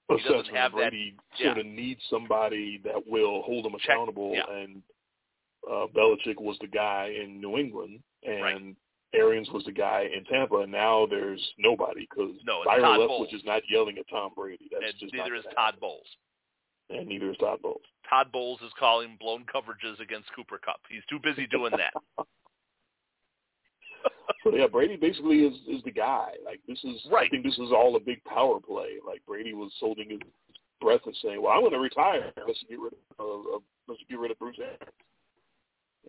He doesn't assessment. have that- Brady yeah. sort of needs somebody that will hold him Check- accountable, yeah. and uh, Belichick was the guy in New England, and Right. Arians was the guy in Tampa, and now there's nobody because No, Byron Leftwich is not yelling at Tom Brady. That's and just neither is Todd happen. Bowles. and neither is Todd Bowles. Todd Bowles is calling blown coverages against Cooper Kupp. He's too busy doing that. So yeah, Brady basically is is the guy. Like this is, right. I think this is all a big power play. Like Brady was holding his breath and saying, "Well, I'm going to retire. Let's get rid of, uh, let's get rid of Bruce Arians."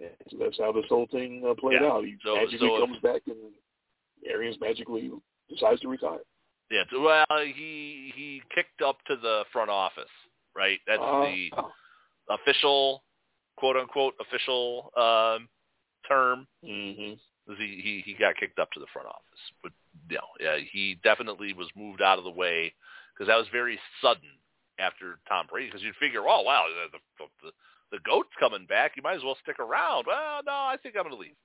Yeah, so that's how this whole thing uh, played Yeah. out. He So- magically so if- comes back and Arians magically decides to retire. Yeah, so, well, he he kicked up to the front office, right? That's Uh, the official, quote unquote, official um, term. hmm was He, he he got kicked up to the front office, but you know, yeah, he definitely was moved out of the way because that was very sudden after Tom Brady. Because you'd figure, oh wow, the the, the the goat's coming back, you might as well stick around. Well, no, I think I'm going to leave.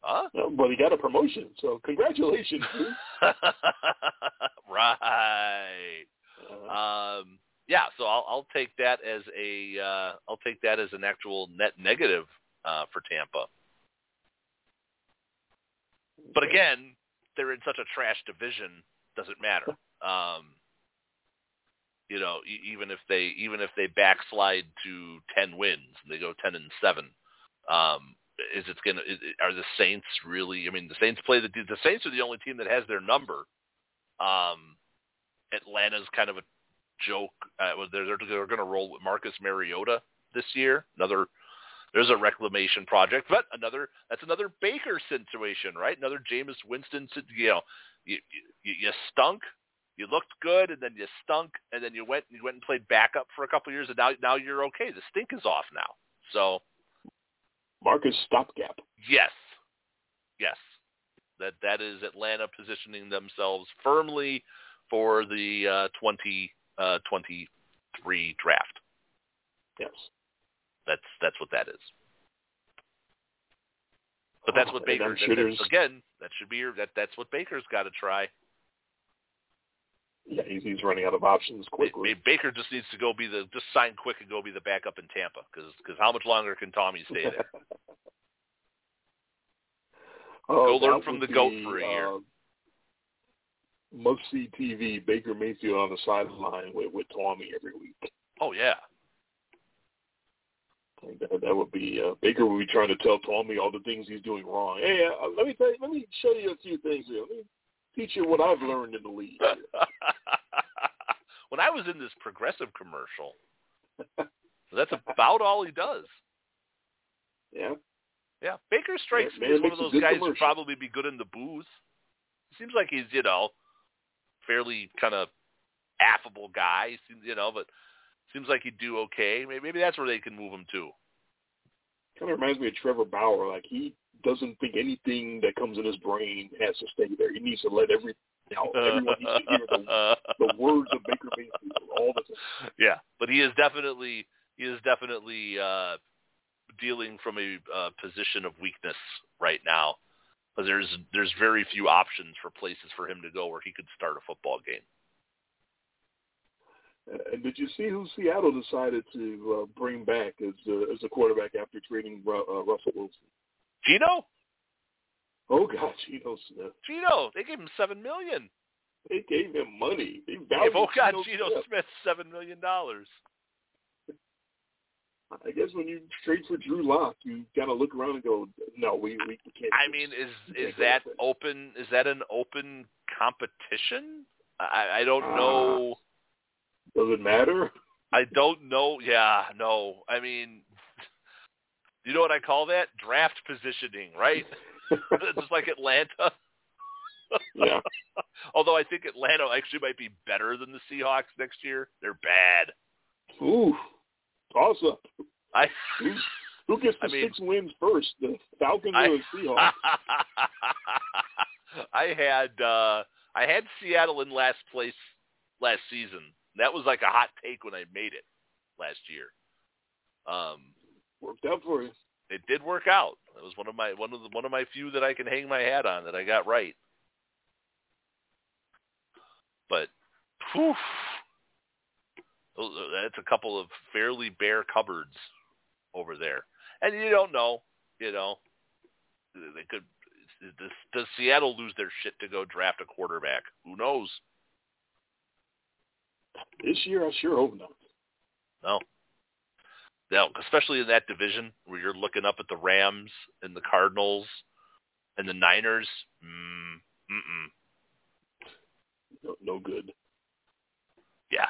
Huh? But he got a promotion, so congratulations. Right. Uh, Um, yeah, so I'll, I'll take that as a uh, I'll take that as an actual net negative uh, for Tampa. But again, they're in such a trash division, doesn't matter. Um, you know, even if they even if they backslide to ten wins they go ten and seven, um, is it gonna? Is, are the Saints really? I mean, the Saints play the the Saints are the only team that has their number. Um, Atlanta's kind of a joke. Uh, they're, they're going to roll with Marcus Mariota this year. Another there's a reclamation project, but another that's another Baker situation, right? Another Jameis Winston. You know, you you, you stunk. You looked good, and then you stunk, and then you went you went and played backup for a couple of years, and now now you're okay. The stink is off now. So Marcus Stopgap. Yes. Yes. That that is Atlanta positioning themselves firmly for the uh, 2023 draft. Yes. That's that's what that is. But that's what Oh, Baker that- again. That should be your that that's what Baker's got to try. Yeah, he's, he's running out of options quickly. Baker just needs to go be the just sign quick and go be the backup in Tampa because because how much longer can Tommy stay there? Oh, Go learn from the GOAT be, for a year. Uh, must see TV. Baker Mayfield on the sideline with with Tommy every week. Oh yeah, that, that would be uh, Baker would be trying to tell Tommy all the things he's doing wrong. Hey, uh, let me tell you, let me show you a few things here. Let me teach you what I've learned in the league. when I was in this progressive commercial, that's about all he does. yeah, Yeah, Baker strikes Yeah, me as one of those guys who'd probably be good in the booth. Seems like he's, you know, fairly kind of affable guy, you know, but seems like he'd do okay. Maybe, maybe that's where they can move him to. kind of reminds me of Trevor Bauer. Like he doesn't think anything that comes in his brain has to stay there. He needs to let every Now everyone needs to hear the, the words of Baker Mayfield all the time. Yeah, but he is definitely he is definitely uh, dealing from a uh, position of weakness right now. Because there's there's very few options for places for him to go where he could start a football game. And did you see who Seattle decided to uh, bring back as uh, as a quarterback after trading uh, Russell Wilson? Gino. Oh God, Gino Smith. Gino, they gave him seven million. They gave him money. They gave oh God, Gino, Gino Smith. Smith seven million dollars. I guess when you trade for Drew Lock, you got to look around and go, no, we we, we can't. I mean, is is that open? Is that an open competition? I I don't uh, know. Does it matter? I don't know. Yeah, no. I mean, you know what I call that? Draft positioning, right? Just like Atlanta. yeah. Although I think Atlanta actually might be better than the Seahawks next year. They're bad. Ooh, toss up. I. Who, who gets the I mean, six wins first? The Falcons I, or the Seahawks? I had uh I had Seattle in last place last season. That was like a hot take when I made it last year. Um, Worked out for you. It did work out. It was one of my one of the one of my few that I can hang my hat on that I got right. But, whew, that's a couple of fairly bare cupboards over there, and you don't know. You know, they could. Does, does Seattle lose their shit to go draft a quarterback? Who knows? This year, I sure hope not. No. No, especially in that division where you're looking up at the Rams and the Cardinals and the Niners. Mm, mm-mm. No, no good. Yeah.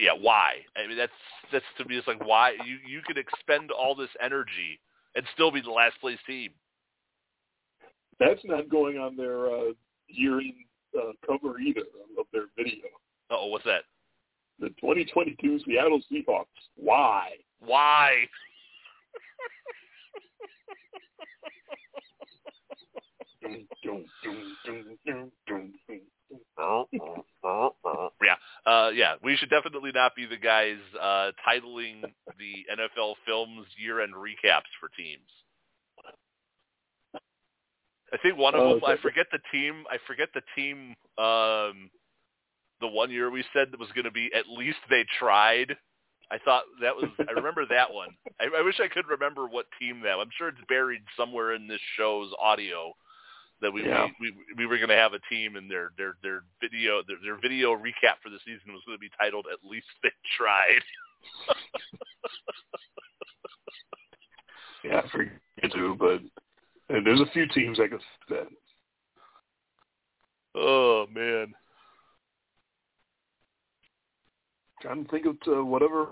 Yeah, why? I mean, that's that's to me. It's like why you you could expend all this energy and still be the last place team. That's not going on their uh, year-end uh, cover either of their video. Oh, what's that? The 2022 Seattle Seahawks. Why? Why? yeah, uh, yeah. We should definitely not be the guys uh, titling the NFL Films year-end recaps for teams. I think one of them. I forget the team. I forget the team. Um, the one year we said that was going to be at least they tried. I thought that was. I remember that one. I, I wish I could remember what team that. I'm sure it's buried somewhere in this show's audio that we yeah. we, we we were going to have a team and their their their video their, their video recap for the season was going to be titled "At least they tried." yeah, I forget to, but and there's a few teams I can that. Oh man. Trying to think of uh, whatever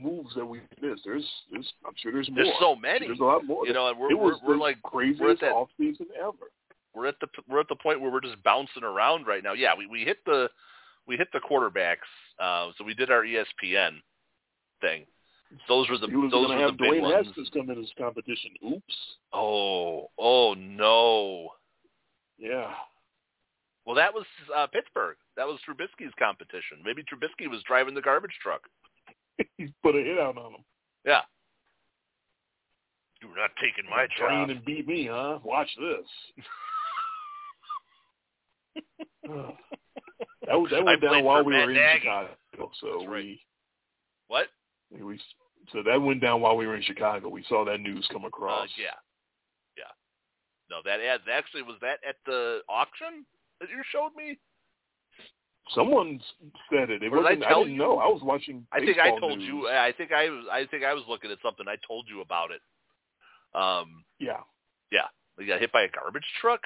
moves that we missed. There's, there's, I'm sure there's more. There's so many. There's a lot more. You know, and we're it we're, we're the like craziest we're at that, off season ever. We're at the we're at the point where we're just bouncing around right now. Yeah, we we hit the we hit the quarterbacks. Uh, so we did our ESPN thing. Those were the he was those were have the big Dwayne ones. Haskins come in as competition. Oops. Oh, oh no. Yeah. Well, that was uh, Pittsburgh. That was Trubisky's competition. Maybe Trubisky was driving the garbage truck. He's put a hit out on him. Yeah. You're not taking my Train job. and beat me, huh? Watch this. that was that went down while we Matt were in Nagy. Chicago. So right. we What? we so that went down while we were in Chicago. We saw that news come Uh, across. yeah. Yeah. No, that ad actually was that at the auction that you showed me. Someone said it. It I wasn't. I, tell didn't you? know. I was watching. I think I told news. you. I think I was. I think I was looking at something. I told you about it. Um, Yeah, yeah, we got hit by a garbage truck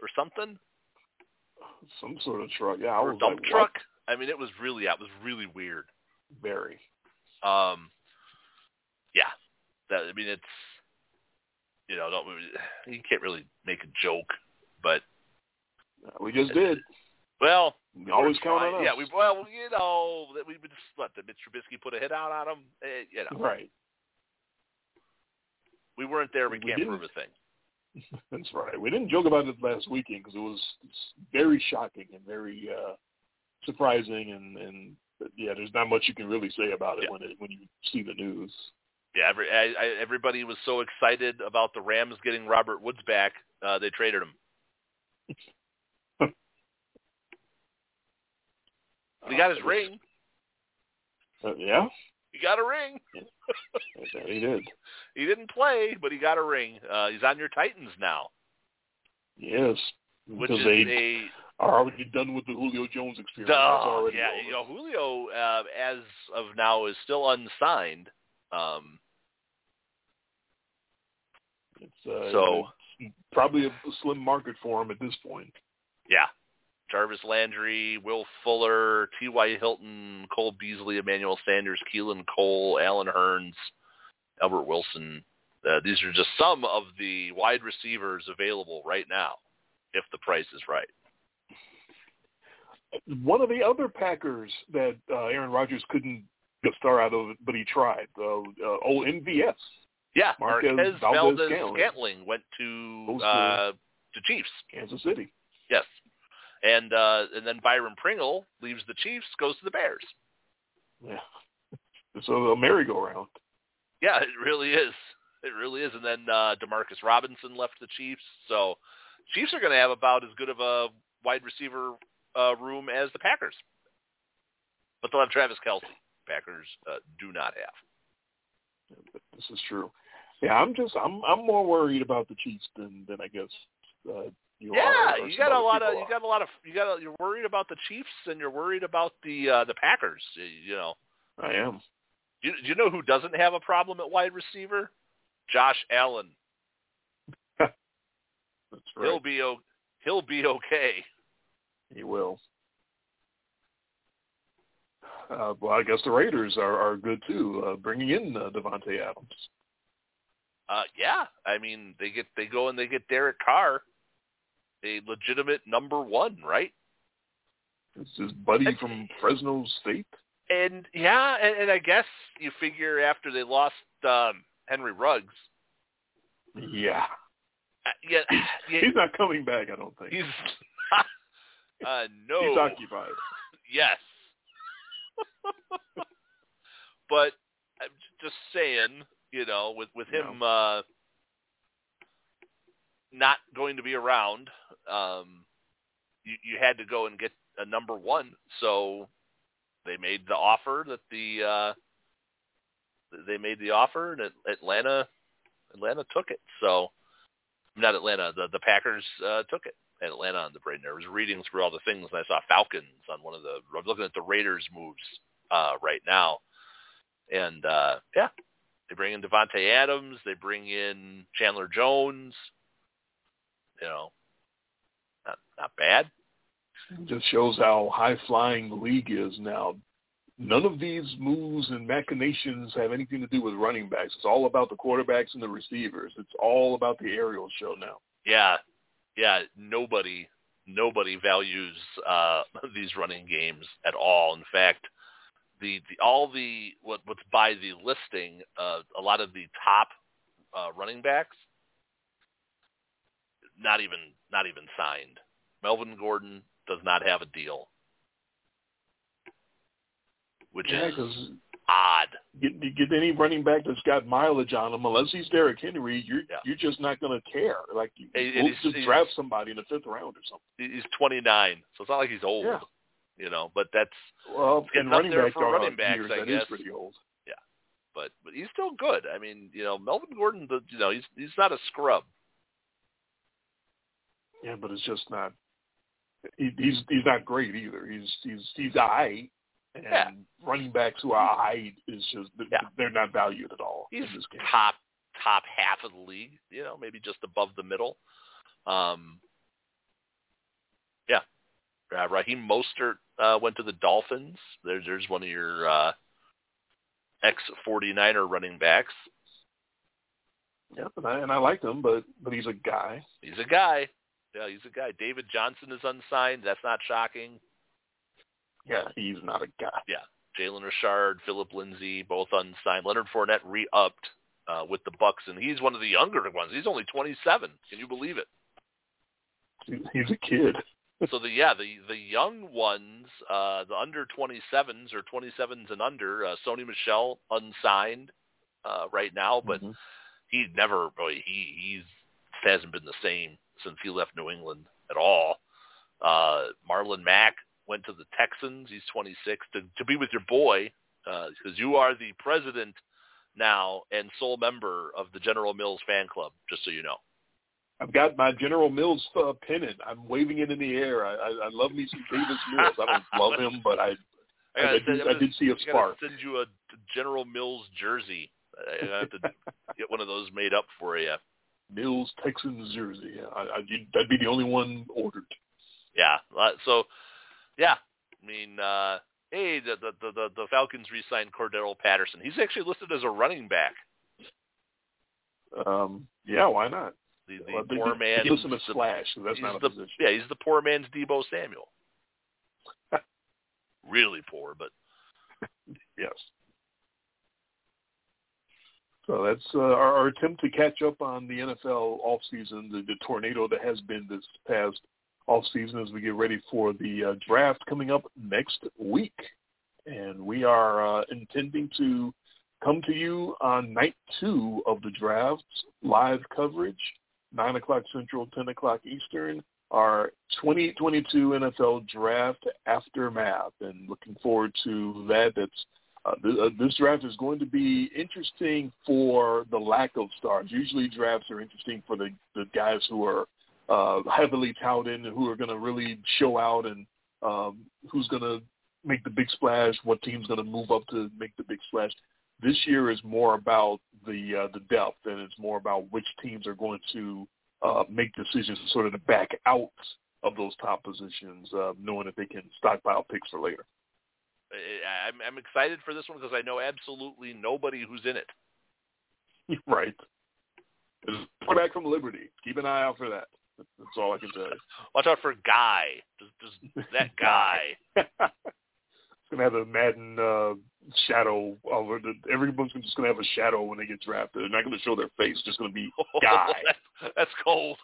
or something, some sort of truck. Yeah, I or was dump like, truck. I mean, it was really, it was really weird. Very. Um, yeah, that. I mean, it's you know, don't you can't really make a joke, but We just did. well, We always count on us. Yeah, we well, you know, that we just let did Mitch Trubisky put a hit out on him. Eh, you know, Right. we weren't there. We, We can't didn't. prove a thing. That's right. We didn't joke about it last weekend because it was very shocking and very uh, surprising, and and yeah, there's not much you can really say about it Yeah. when it when you see the news. Yeah, every, I, I, everybody was so excited about the Rams getting Robert Woods back, uh, they traded him. He got his Uh, ring. Uh, yeah, He got a ring. yeah, he did. He didn't play, but he got a ring. Uh, he's on your Titans now, Yes, which is they a are already done with the Julio Jones experience. Duh, already yeah. over. You know, Julio, uh, as of now, is still unsigned. Um, It's uh, So- it's probably a slim market for him at this point. yeah, Jarvis Landry, Will Fuller, T.Y. Hilton, Cole Beasley, Emmanuel Sanders, Keelan Cole, Allen Hurns, Albert Wilson. Uh, these are just some of the wide receivers available right now, if the price is right. One of the other Packers that uh, Aaron Rodgers couldn't get a star out of, but he tried. Uh, uh, old MVS. Yeah, Marquez Marquez Valdez Scantling. Went to to- uh, the Chiefs. Kansas City. Yes. And uh, and then Byron Pringle leaves the Chiefs, goes to the Bears. Yeah. So a merry-go-round. Yeah, it really is. It really is. And then uh, Demarcus Robinson left the Chiefs. So Chiefs are going to have about as good of a wide receiver uh, room as the Packers. But they'll have Travis Kelce. Packers uh, do not have. This is true. Yeah, I'm just I'm I'm more worried about the Chiefs than than I guess uh, you Yeah, you got a lot of you got a lot of you got a, you're worried about the Chiefs and you're worried about the uh, the Packers. You know, I am. Do you, you know who doesn't have a problem at wide receiver? Josh Allen. That's right. He'll be o- he'll be okay. He will. Uh, well, I guess the Raiders are, are good too, uh, bringing in uh, Davante Adams. Uh, yeah, I mean they get they go and they get Derek Carr, a legitimate number one, right? It's his buddy from Fresno State. And yeah, and, and I guess you figure after they lost um, Henry Ruggs, Yeah, uh, yeah, yeah he's not coming back. I don't think he's uh, no, he's occupied. yes, but I'm just saying, you know, with with him uh, not going to be around, um, you, you had to go and get a number one. So they made the offer that the uh, they made the offer, and Atlanta Atlanta took it. So not Atlanta, the the Packers uh, took it. Atlanta on the brain. I was reading through all the things, and I saw Falcons on one of the. I'm looking at the Raiders moves uh, right now, and uh, yeah, they bring in Davante Adams. They bring in Chandler Jones. You know, not not bad. Just shows how high flying the league is now. None of these moves and machinations have anything to do with running backs. It's all about the quarterbacks and the receivers. It's all about the aerial show now. Yeah, yeah. Nobody nobody values uh, these running games at all. In fact, the, the all the what what's by the listing, uh, a lot of the top uh, running backs, not even not even signed. Melvin Gordon does not have a deal, which Yeah, is odd. get, you get any running back that's got mileage on him, unless he's Derrick Henry, you're Yeah. you're just not going to care. Like you, we'll just draft somebody in the fifth round or something. He's 29, so it's not like he's old, Yeah. you know. But that's Well, and running there back for running backs, years, I guess. pretty old. Yeah, but but he's still good. I mean, you know, Melvin Gordon, the, you know, he's he's not a scrub. Yeah, but it's just not. He, he's he's not great either. He's he's he's high, and Yeah. running backs who are high is just Yeah. they're not valued at all He's in this game. top top half of the league. You know, maybe just above the middle. Um, yeah, uh, Raheem Mostert uh, went to the Dolphins. There's there's one of your uh, ex 49er running backs. Yep, and I and I like him, but but he's a guy. He's a guy. Yeah, he's a guy. David Johnson is unsigned. That's not shocking. Yeah, he's not a guy. Yeah. Jalen Richard, Philip Lindsay, both unsigned. Leonard Fournette re-upped uh, with the Bucs, and he's one of the younger ones. He's only 27. Can you believe it? He's a kid. so the yeah the the young ones, uh, the under 27s or 27s and under, uh, Sony Michel unsigned uh, right now, but mm-hmm. he never boy, he he's hasn't been the same since he left New England at all. Uh, Marlon Mack went to the Texans. He's 26 to to be with your boy because uh, you are the president now and sole member of the General Mills fan club. Just so you know. I've got my General Mills uh, pennant. I'm waving it in the air. I, I, I love me some Davis Mills. I don't love him, but I I, I, did, I did see a spark. Send you a General Mills jersey. I have to get one of those made up for you. Mills Texans jersey. I, I, that'd be the only one ordered. Yeah. Uh, so, yeah. I mean, uh, hey, the the the, the Falcons re-signed Cordarrelle Patterson. He's actually listed as a running back. Um. Yeah. Why not? The, the well, poor man. He gives him a slash. So that's not a the, position. Yeah, he's the poor man's Deebo Samuel. really poor, but yes. So that's uh, our, our, attempt to catch up on the NFL offseason, the, the tornado that has been this past offseason as we get ready for the uh, draft coming up next week. And we are uh, intending to come to you on night two of the draft, live coverage, 9 o'clock Central, 10 o'clock Eastern, our 2022 NFL Draft Aftermath. And looking forward to that. That's uh, uh, this draft is going to be interesting for the lack of stars. Usually drafts are interesting for the, the guys who are uh, heavily touted and who are going to really show out and um, who's going to make the big splash, what team's going to move up to make the big splash. This year is more about the uh, the depth, and it's more about which teams are going to uh, make decisions sort of to back out of those top positions, uh, knowing that they can stockpile picks for later. I'm, I'm excited for this one because I know absolutely nobody who's in it. Right. Come back from Liberty. Keep an eye out for that. That's all I can tell you. Watch out for Guy. Just, just that guy. it's gonna have a Madden uh, shadow over the. Everyone's just gonna have a shadow when they get drafted. They're not gonna show their face. It's just gonna be Guy. that's, that's cold.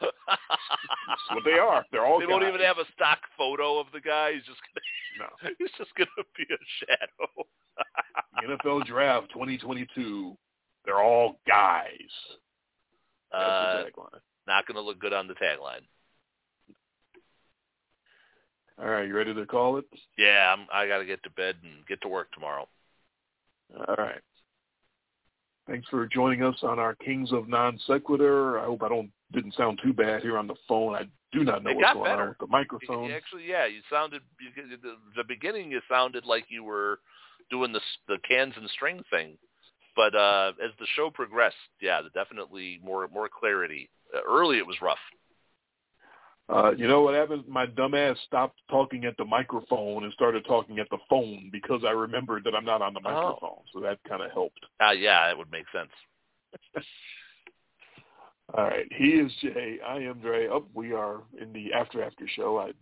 That's what they are. They're all. They guys. won't even have a stock photo of the guy. He's just gonna. No. He's just gonna be a shadow. NFL Draft 2022. They're all guys. That's uh, the tagline. Not going to look good on the tagline. All right, you ready to call it? Yeah, I'm, I got to get to bed and get to work tomorrow. All right. Thanks for joining us on our Kings of Non Sequitur. I hope I don't didn't sound too bad here on the phone. I do not know it what's going better. on with the microphone. Actually, yeah, you sounded you, the, the beginning. You sounded like you were doing the the cans and string thing, but uh, as the show progressed, yeah, definitely more more clarity. Uh, early, it was rough. Uh, you know what happened? My dumbass stopped talking at the microphone and started talking at the phone because I remembered that I'm not on the Oh. microphone. So that kind of helped. Uh, yeah, it would make sense. All right. He is Jay. I am Dre. Up. we are in the after after show. I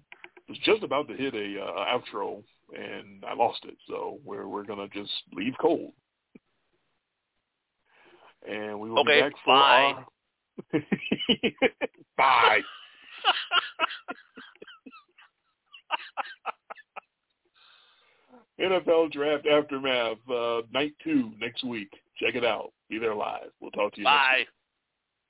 was just about to hit a uh, outro and I lost it. So we're we're gonna just leave cold. And we will Okay, be back for bye. our bye. NFL Draft Aftermath, uh, night two next week. Check it out. Be there live. We'll talk to you Bye.